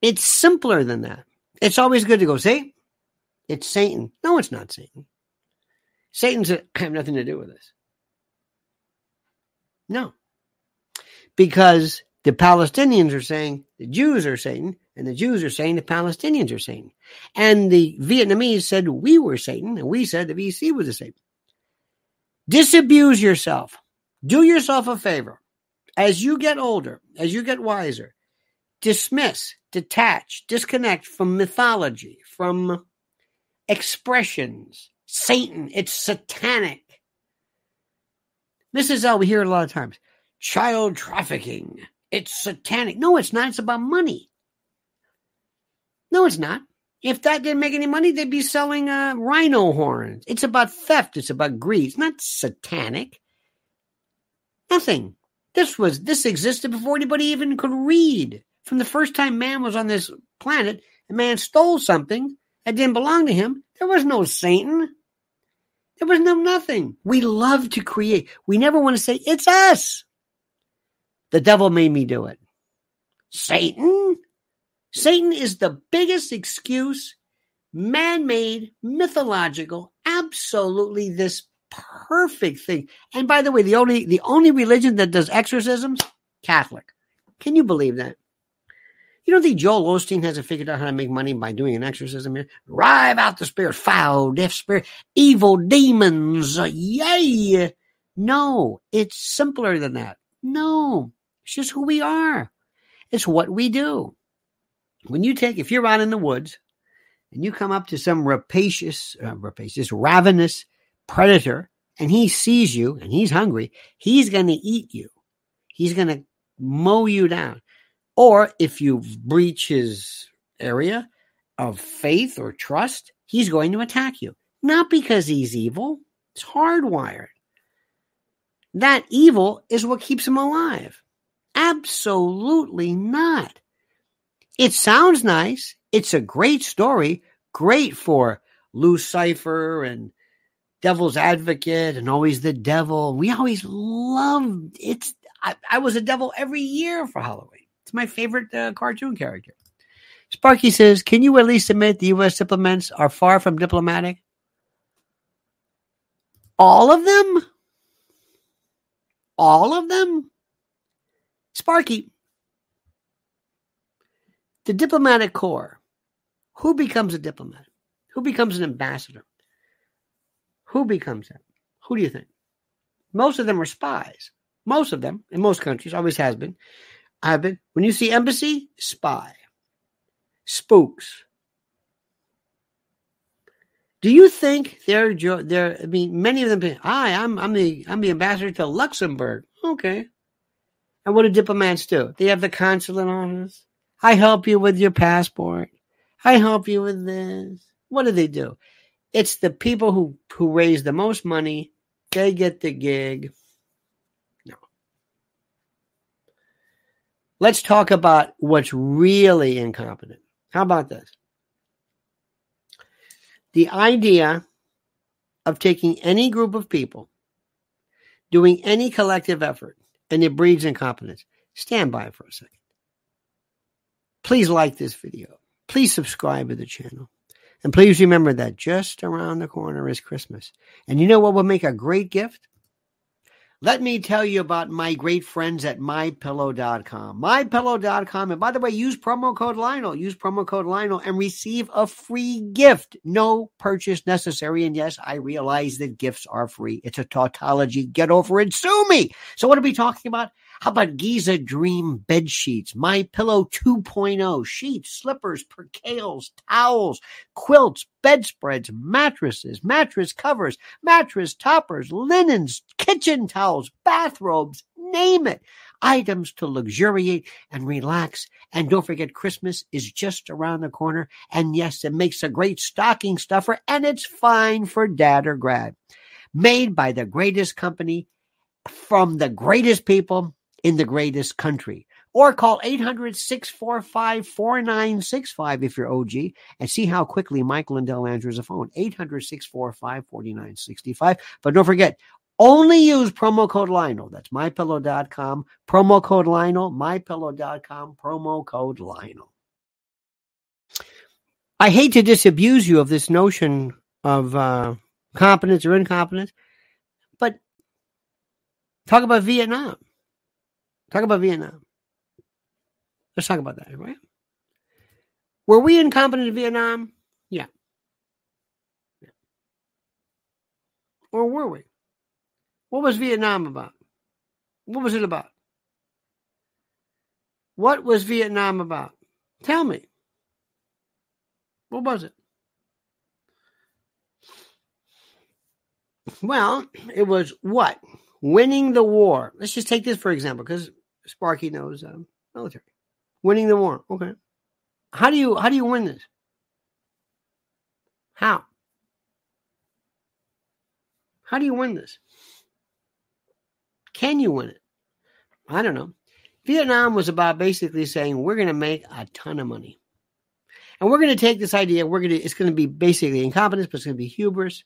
[SPEAKER 1] It's simpler than that. It's always good to go, see, it's Satan. No, it's not Satan. Satan's I have nothing to do with this. No. Because the Palestinians are saying the Jews are Satan, and the Jews are saying the Palestinians are Satan. And the Vietnamese said we were Satan, and we said the VC was a Satan. Disabuse yourself. Do yourself a favor. As you get older, as you get wiser, dismiss, detach, disconnect from mythology, from expressions. Satan, it's satanic. This is how we hear it a lot of times. Child trafficking. It's satanic. No, it's not. It's about money. No, it's not. If that didn't make any money, they'd be selling uh, rhino horns. It's about theft. It's about greed. It's not satanic. Nothing. This was this existed before anybody even could read. From the first time man was on this planet, a man stole something that didn't belong to him. There was no Satan. There was no nothing. We love to create. We never want to say it's us. The devil made me do it. Satan? Satan is the biggest excuse, man made, mythological, absolutely this perfect thing. And by the way, the only the only religion that does exorcisms, Catholic. Can you believe that? You don't think Joel Osteen hasn't figured out how to make money by doing an exorcism here? Drive out the spirit, foul, deaf spirit, evil demons. Yay! No, it's simpler than that. No, it's just who we are. It's what we do. When you take, if you're out in the woods and you come up to some rapacious, uh, rapacious, ravenous predator and he sees you and he's hungry, he's going to eat you. He's going to mow you down. Or if you breach his area of faith or trust, he's going to attack you. Not because he's evil, it's hardwired. That evil is what keeps him alive. Absolutely not. It sounds nice. It's a great story, great for Lucifer and Devil's Advocate and always the devil. We always loved it's. I, I was a devil every year for Halloween. It's my favorite uh, cartoon character. Sparky says, "Can you at least admit the U.S. diplomats are far from diplomatic? All of them? All of them? Sparky, the diplomatic corps, who becomes a diplomat? Who becomes an ambassador? Who becomes that? Who do you think? Most of them are spies. Most of them, in most countries, always has been, I've been. When you see embassy, spy, spooks. Do you think they're they're? I mean, many of them. Hi, I'm I'm the I'm the ambassador to Luxembourg. Okay, and what do diplomats do? They have the consulate office. I help you with your passport. I help you with this. What do they do? It's the people who, who raise the most money. They get the gig. No. Let's talk about what's really incompetent. How about this? The idea of taking any group of people, doing any collective effort, and it breeds incompetence. Stand by for a second. Please like this video. Please subscribe to the channel. And please remember that just around the corner is Christmas. And you know what will make a great gift? Let me tell you about my great friends at mypillow.com. Mypillow.com. And by the way, use promo code Lionel. Use promo code Lionel and receive a free gift. No purchase necessary. And yes, I realize that gifts are free. It's a tautology. Get over it. Sue me. So what are we talking about? How about Giza Dream bed sheets, My Pillow 2.0, sheets, slippers, percales, towels, quilts, bedspreads, mattresses, mattress covers, mattress toppers, linens, kitchen towels, bathrobes, name it. Items to luxuriate and relax. And don't forget, Christmas is just around the corner. And yes, it makes a great stocking stuffer and it's fine for dad or grad. Made by the greatest company from the greatest people in the greatest country. Or call 800 645 4965 if you're OG and see how quickly Mike Lindell answers a phone. 800 645 4965. But don't forget, only use promo code Lionel. That's mypillow.com. Promo code Lionel, mypillow.com, promo code Lionel. I hate to disabuse you of this notion of uh, competence or incompetence, but talk about Vietnam. Talk about Vietnam. Let's talk about that, right? Were we incompetent in Vietnam? Yeah. yeah. Or were we? What was Vietnam about? What was it about? What was Vietnam about? Tell me. What was it? Well, it was what? Winning the war. Let's just take this for example, because Sparky knows um, military. Winning the war. Okay. How do you how do you win this? How? How do you win this? Can you win it? I don't know. Vietnam was about basically saying we're going to make a ton of money. And we're going to take this idea, we're going to it's going to be basically incompetence, but it's going to be hubris,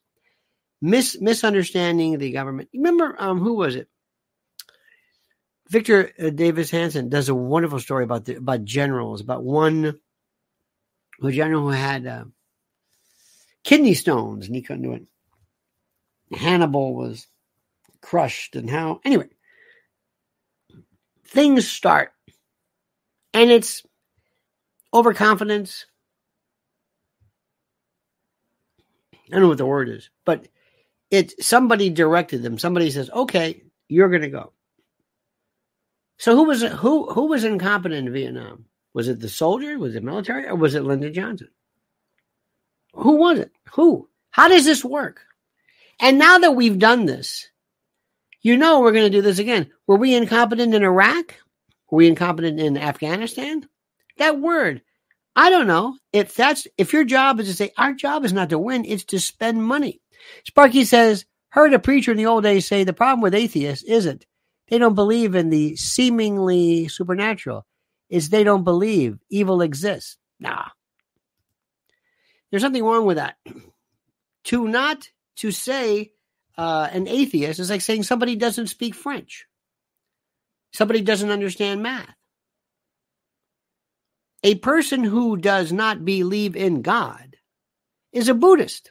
[SPEAKER 1] mis misunderstanding the government. Remember um who was it? Victor uh, Davis Hanson does a wonderful story about the about generals, about one a general who had uh, kidney stones and he couldn't do it. Hannibal was crushed and how anyway. Things start and it's overconfidence. I don't know what the word is but it somebody directed them. Somebody says okay you're going to go so who was who who was incompetent in vietnam was it the soldier was it military or was it lyndon johnson who was it who how does this work and now that we've done this you know we're going to do this again. Were we incompetent in Iraq? Were we incompetent in Afghanistan? That word, I don't know. If that's if your job is to say our job is not to win, it's to spend money. Sparky says, heard a preacher in the old days say the problem with atheists isn't they don't believe in the seemingly supernatural, is they don't believe evil exists. Nah. There's something wrong with that. to not to say uh, an atheist is like saying somebody doesn't speak French, somebody doesn't understand math. A person who does not believe in God is a Buddhist.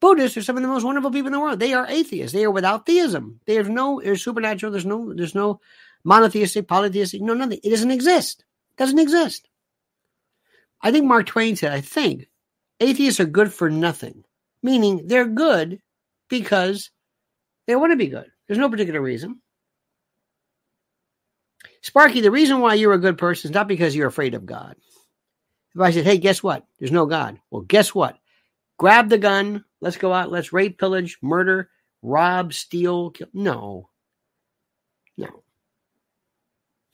[SPEAKER 1] Buddhists are some of the most wonderful people in the world. They are atheists. They are without theism. Have no there's supernatural. There's no there's no monotheistic, polytheistic, no nothing. It doesn't exist. It doesn't exist. I think Mark Twain said, I think atheists are good for nothing, meaning they're good because they want to be good. There's no particular reason. Sparky, the reason why you're a good person is not because you're afraid of God. If I said, hey, guess what? There's no God. Well, guess what? Grab the gun. Let's go out. Let's rape, pillage, murder, rob, steal. Kill. No. No.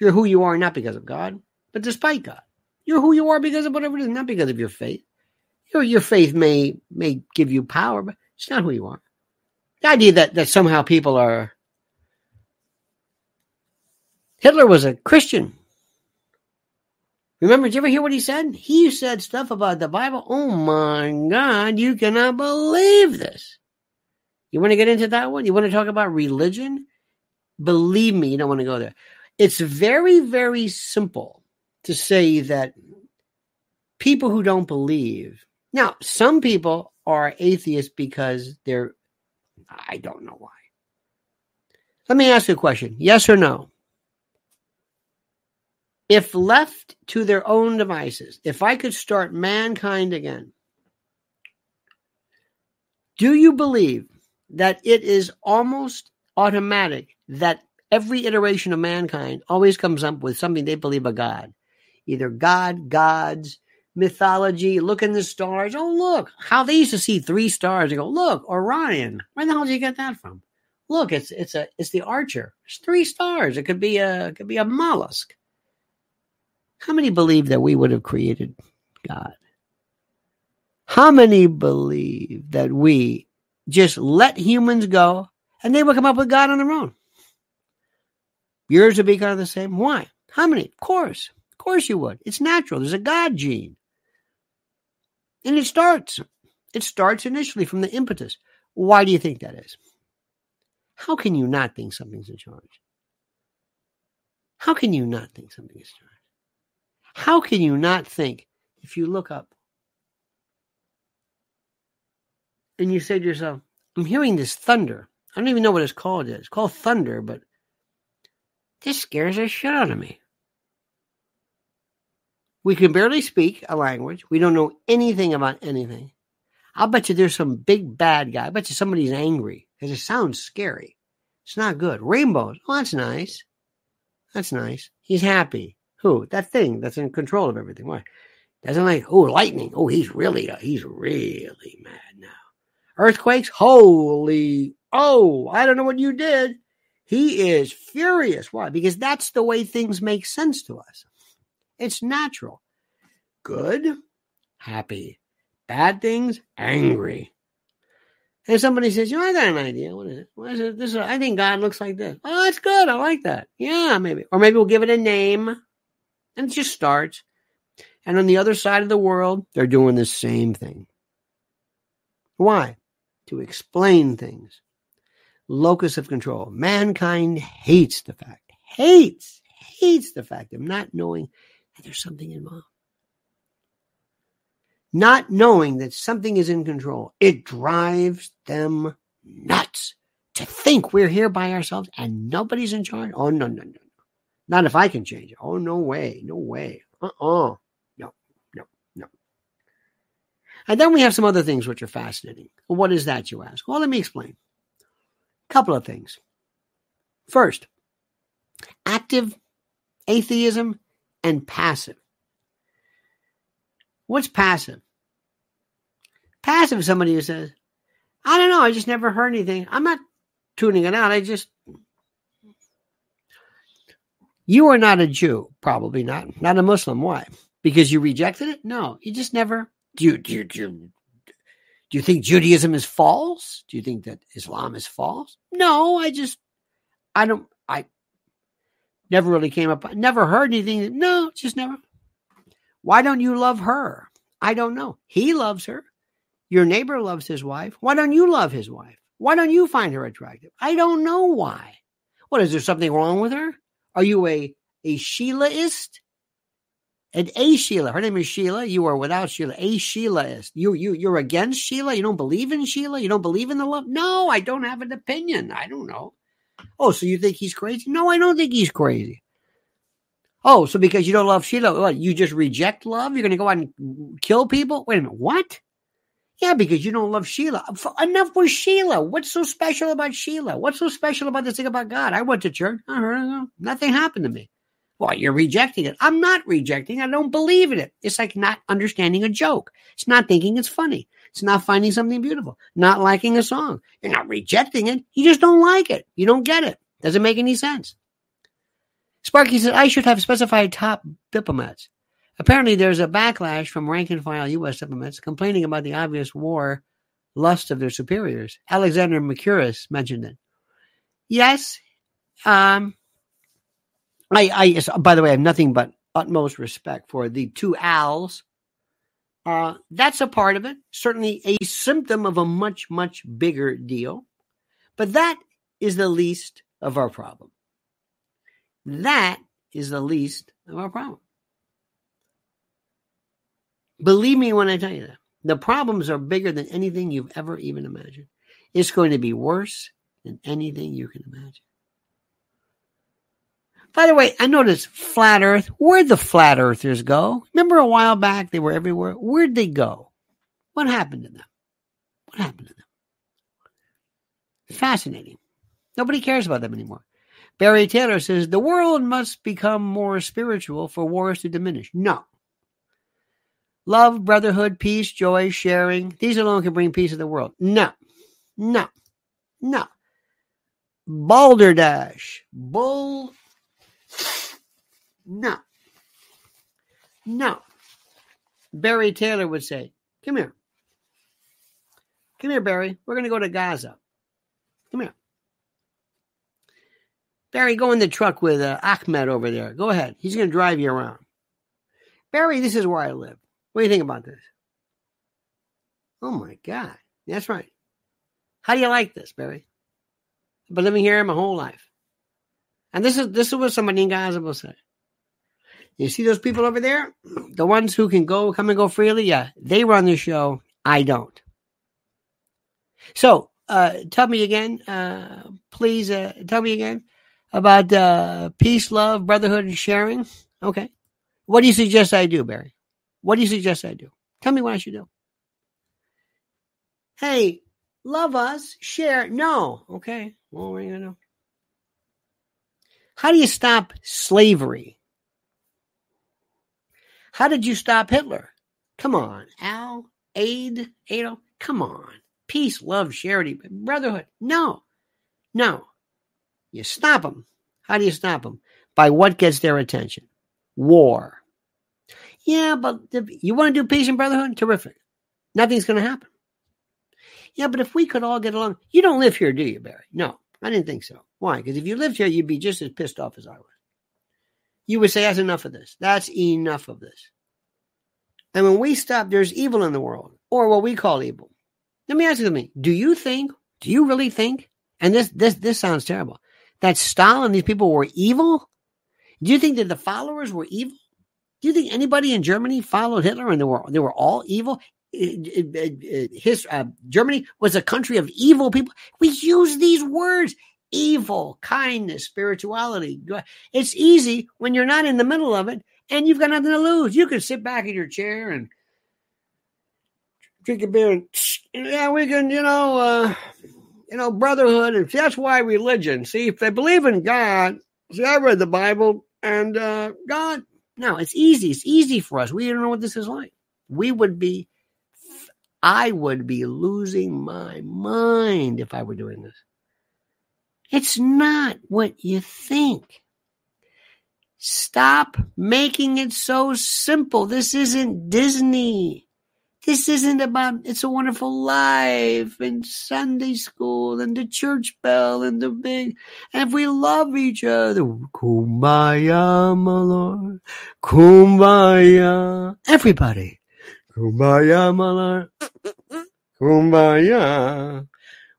[SPEAKER 1] You're who you are not because of God, but despite God. You're who you are because of whatever it is, not because of your faith. Your, your faith may may give you power, but it's not who you are. The idea that, that somehow people are. Hitler was a Christian. Remember, did you ever hear what he said? He said stuff about the Bible. Oh my God, you cannot believe this. You want to get into that one? You want to talk about religion? Believe me, you don't want to go there. It's very, very simple to say that people who don't believe. Now, some people are atheists because they're I don't know why. Let me ask you a question yes or no? If left to their own devices, if I could start mankind again, do you believe that it is almost automatic that every iteration of mankind always comes up with something they believe a God. Either God, gods, mythology, look in the stars. Oh, look, how they used to see three stars. They go, look, Orion. Where the hell did you get that from? Look, it's it's a it's the archer. It's three stars. It could be a it could be a mollusk. How many believe that we would have created God? How many believe that we just let humans go and they will come up with God on their own? Yours would be kind of the same. Why? How many? Of course. Of course you would. It's natural. There's a God gene. And it starts. It starts initially from the impetus. Why do you think that is? How can you not think something's in charge? How can you not think something is in charge? How can you not think if you look up and you say to yourself, I'm hearing this thunder. I don't even know what it's called. It's called thunder, but this scares the shit out of me. We can barely speak a language. We don't know anything about anything. I'll bet you there's some big bad guy. I bet you somebody's angry because it sounds scary. It's not good. Rainbows. Oh, that's nice. That's nice. He's happy. Who? That thing that's in control of everything. Why? Doesn't like, oh, lightning. Oh, he's really, uh, he's really mad now. Earthquakes. Holy, oh, I don't know what you did. He is furious. Why? Because that's the way things make sense to us. It's natural. Good, happy. Bad things, angry. And somebody says, "You know, I got an idea. What is it? What is it? This is, I think God looks like this. Oh, that's good. I like that. Yeah, maybe. Or maybe we'll give it a name. And it just starts. And on the other side of the world, they're doing the same thing. Why? To explain things. Locus of control. Mankind hates the fact, hates, hates the fact of not knowing that there's something involved not knowing that something is in control. It drives them nuts to think we're here by ourselves and nobody's in charge. Oh, no, no, no. Not if I can change it. Oh, no way. No way. Uh uh-uh. uh No, no, no. And then we have some other things which are fascinating. Well, what is that, you ask? Well, let me explain. A couple of things. First, active atheism and passive. What's passive? Passive is somebody who says, I don't know, I just never heard anything. I'm not tuning it out. I just you are not a Jew, probably not, not a Muslim. Why? Because you rejected it? No, you just never. Do you, do you, do you, do you think Judaism is false? Do you think that Islam is false? No, I just, I don't, I never really came up, I never heard anything. No, just never. Why don't you love her? I don't know. He loves her. Your neighbor loves his wife. Why don't you love his wife? Why don't you find her attractive? I don't know why. What is there something wrong with her? Are you a a Sheilaist? An a Sheila. Her name is Sheila. You are without Sheila. A Sheilaist. You you you're against Sheila. You don't believe in Sheila. You don't believe in the love. No, I don't have an opinion. I don't know. Oh, so you think he's crazy? No, I don't think he's crazy. Oh, so because you don't love Sheila, what, you just reject love? You're going to go out and kill people? Wait a minute. What? Yeah, because you don't love Sheila. Enough with Sheila. What's so special about Sheila? What's so special about this thing about God? I went to church. I heard nothing happened to me. Well, you're rejecting it. I'm not rejecting. I don't believe in it. It's like not understanding a joke. It's not thinking it's funny. It's not finding something beautiful. Not liking a song. You're not rejecting it. You just don't like it. You don't get it. Doesn't make any sense. Sparky said I should have specified top diplomats. Apparently, there's a backlash from rank and file U.S. diplomats complaining about the obvious war lust of their superiors. Alexander Mercouris mentioned it. Yes, um, I, I, by the way, I have nothing but utmost respect for the two Al's. Uh, that's a part of it. Certainly a symptom of a much, much bigger deal. But that is the least of our problem. That is the least of our problem. Believe me when I tell you that. The problems are bigger than anything you've ever even imagined. It's going to be worse than anything you can imagine. By the way, I noticed flat earth. Where'd the flat earthers go? Remember a while back they were everywhere? Where'd they go? What happened to them? What happened to them? Fascinating. Nobody cares about them anymore. Barry Taylor says the world must become more spiritual for wars to diminish. No. Love, brotherhood, peace, joy, sharing. These alone can bring peace to the world. No. No. No. Balderdash. Bull. No. No. Barry Taylor would say, Come here. Come here, Barry. We're going to go to Gaza. Come here. Barry, go in the truck with uh, Ahmed over there. Go ahead. He's going to drive you around. Barry, this is where I live. What do you think about this? Oh my God. That's right. How do you like this, Barry? I've been living here my whole life. And this is this is what somebody in Gaza will say. You see those people over there? The ones who can go, come and go freely? Yeah, they run the show. I don't. So, uh, tell me again, uh, please, uh, tell me again about uh, peace, love, brotherhood, and sharing. Okay. What do you suggest I do, Barry? What do you suggest I do? Tell me what I should do. Hey, love us, share. No. Okay. Well, what are you going to do? How do you stop slavery? How did you stop Hitler? Come on, Al, aid, Adolf. Come on. Peace, love, charity, brotherhood. No, no. You stop them. How do you stop them? By what gets their attention? War. Yeah, but you want to do peace and brotherhood? Terrific. Nothing's going to happen. Yeah, but if we could all get along, you don't live here, do you, Barry? No, I didn't think so. Why? Because if you lived here, you'd be just as pissed off as I was. You would say, that's enough of this. That's enough of this. And when we stop, there's evil in the world, or what we call evil. Let me ask you something. Do you think, do you really think, and this this this sounds terrible, that Stalin, these people were evil? Do you think that the followers were evil? Do you think anybody in Germany followed Hitler and they were they were all evil? His uh, Germany was a country of evil people. We use these words: evil, kindness, spirituality. It's easy when you're not in the middle of it and you've got nothing to lose. You can sit back in your chair and drink a beer and yeah, we can, you know, uh, you know, brotherhood. And that's why religion. See, if they believe in God, see, I read the Bible and uh, God. No, it's easy. It's easy for us. We don't know what this is like. We would be, I would be losing my mind if I were doing this. It's not what you think. Stop making it so simple. This isn't Disney. This isn't about It's a Wonderful Life and Sunday school and the church bell and the big. And if we love each other, kumbaya, my Lord, kumbaya. Everybody, kumbaya, my Lord, kumbaya.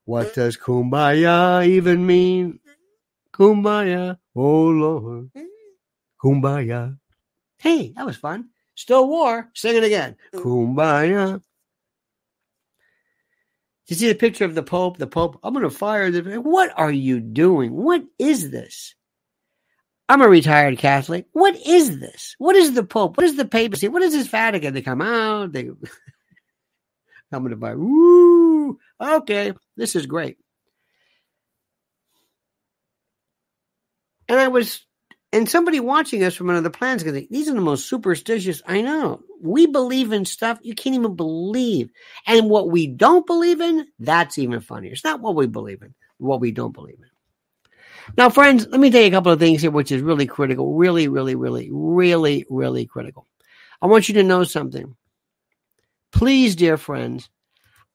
[SPEAKER 1] What does kumbaya even mean? Kumbaya, oh Lord, kumbaya. Hey, that was fun. Still war. Sing it again. Kumbaya. You see the picture of the Pope? The Pope, I'm going to fire the. What are you doing? What is this? I'm a retired Catholic. What is this? What is the Pope? What is the papacy? What is this Vatican? They come out. They come to buy. Woo! Okay, this is great. And I was and somebody watching us from another planet is going to think, these are the most superstitious. I know. We believe in stuff you can't even believe. And what we don't believe in, that's even funnier. It's not what we believe in, what we don't believe in. Now, friends, let me tell you a couple of things here, which is really critical. Really, really, really, really, really critical. I want you to know something. Please, dear friends,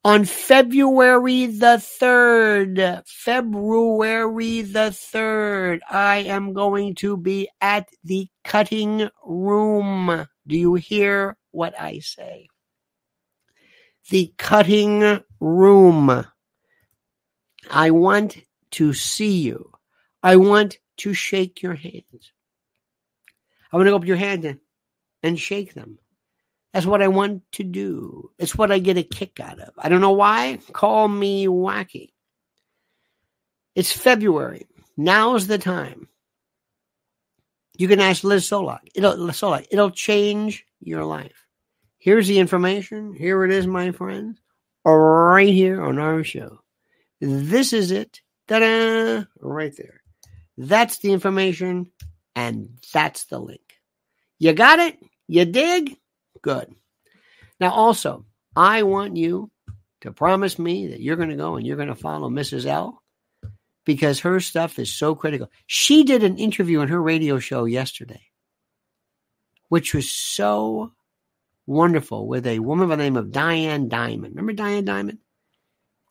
[SPEAKER 1] on February the 3rd, February the 3rd, I am going to be at the cutting room. Do you hear what I say? The cutting room. I want to see you. I want to shake your hands. I want to go up your hand and shake them. That's what I want to do. It's what I get a kick out of. I don't know why. Call me wacky. It's February. Now's the time. You can ask Liz Solak. It'll, Solak. It'll change your life. Here's the information. Here it is, my friends. Right here on our show. This is it. Ta-da! Right there. That's the information, and that's the link. You got it? You dig? Good. Now, also, I want you to promise me that you're going to go and you're going to follow Mrs. L because her stuff is so critical. She did an interview on her radio show yesterday, which was so wonderful with a woman by the name of Diane Dimond. Remember Diane Dimond?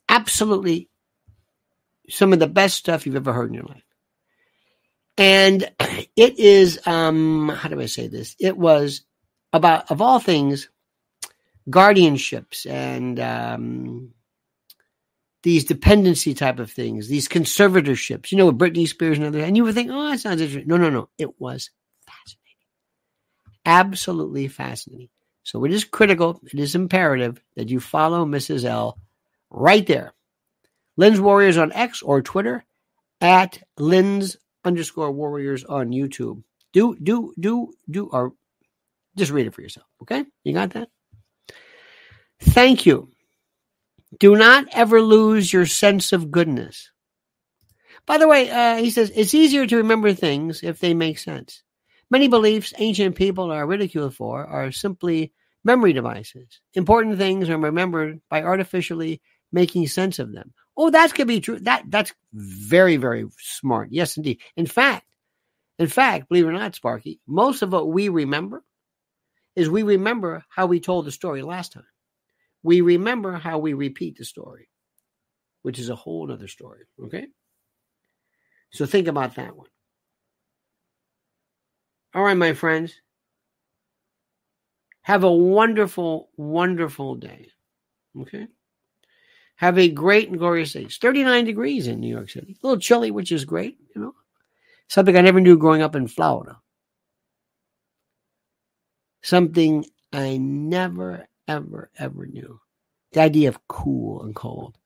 [SPEAKER 1] Absolutely some of the best stuff you've ever heard in your life. And it is, um, how do I say this? It was about, of all things, guardianships and um, these dependency type of things, these conservatorships, you know, with Britney Spears and others. And you would think, oh, that sounds interesting. No, no, no. It was fascinating. Absolutely fascinating. So it is critical, it is imperative that you follow Mrs. L right there. Lynn's Warriors on X or Twitter at Lynn's underscore Warriors on YouTube. Do, do, do, do, or just read it for yourself. Okay? You got that? Thank you. Do not ever lose your sense of goodness. By the way, uh, he says it's easier to remember things if they make sense. Many beliefs ancient people are ridiculed for are simply memory devices. Important things are remembered by artificially making sense of them. Oh, that could be true. That that's very very smart. Yes, indeed. In fact, in fact, believe it or not, Sparky, most of what we remember is we remember how we told the story last time. We remember how we repeat the story, which is a whole other story. Okay. So think about that one. All right, my friends. Have a wonderful, wonderful day. Okay. Have a great and glorious day. It's 39 degrees in New York City. A little chilly, which is great, you know. Something I never knew growing up in Florida. Something I never, ever, ever knew. The idea of cool and cold.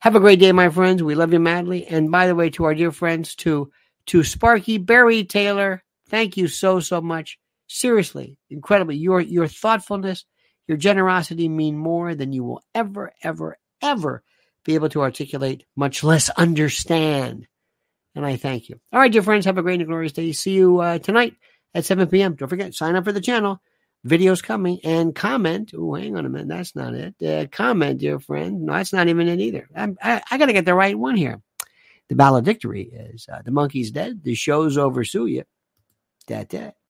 [SPEAKER 1] Have a great day, my friends. We love you madly. And by the way, to our dear friends, to to Sparky Barry Taylor, thank you so so much. Seriously, incredibly. Your your thoughtfulness, your generosity mean more than you will ever, ever, ever be able to articulate, much less understand. And I thank you. All right, dear friends, have a great and glorious day. See you uh, tonight at 7 p.m. Don't forget, sign up for the channel. Videos coming and comment. Oh, hang on a minute. That's not it. Uh, comment, dear friend. No, that's not even it either. I'm, I, I got to get the right one here. The valedictory is uh, The Monkey's Dead. The show's over. Sue you. That, that.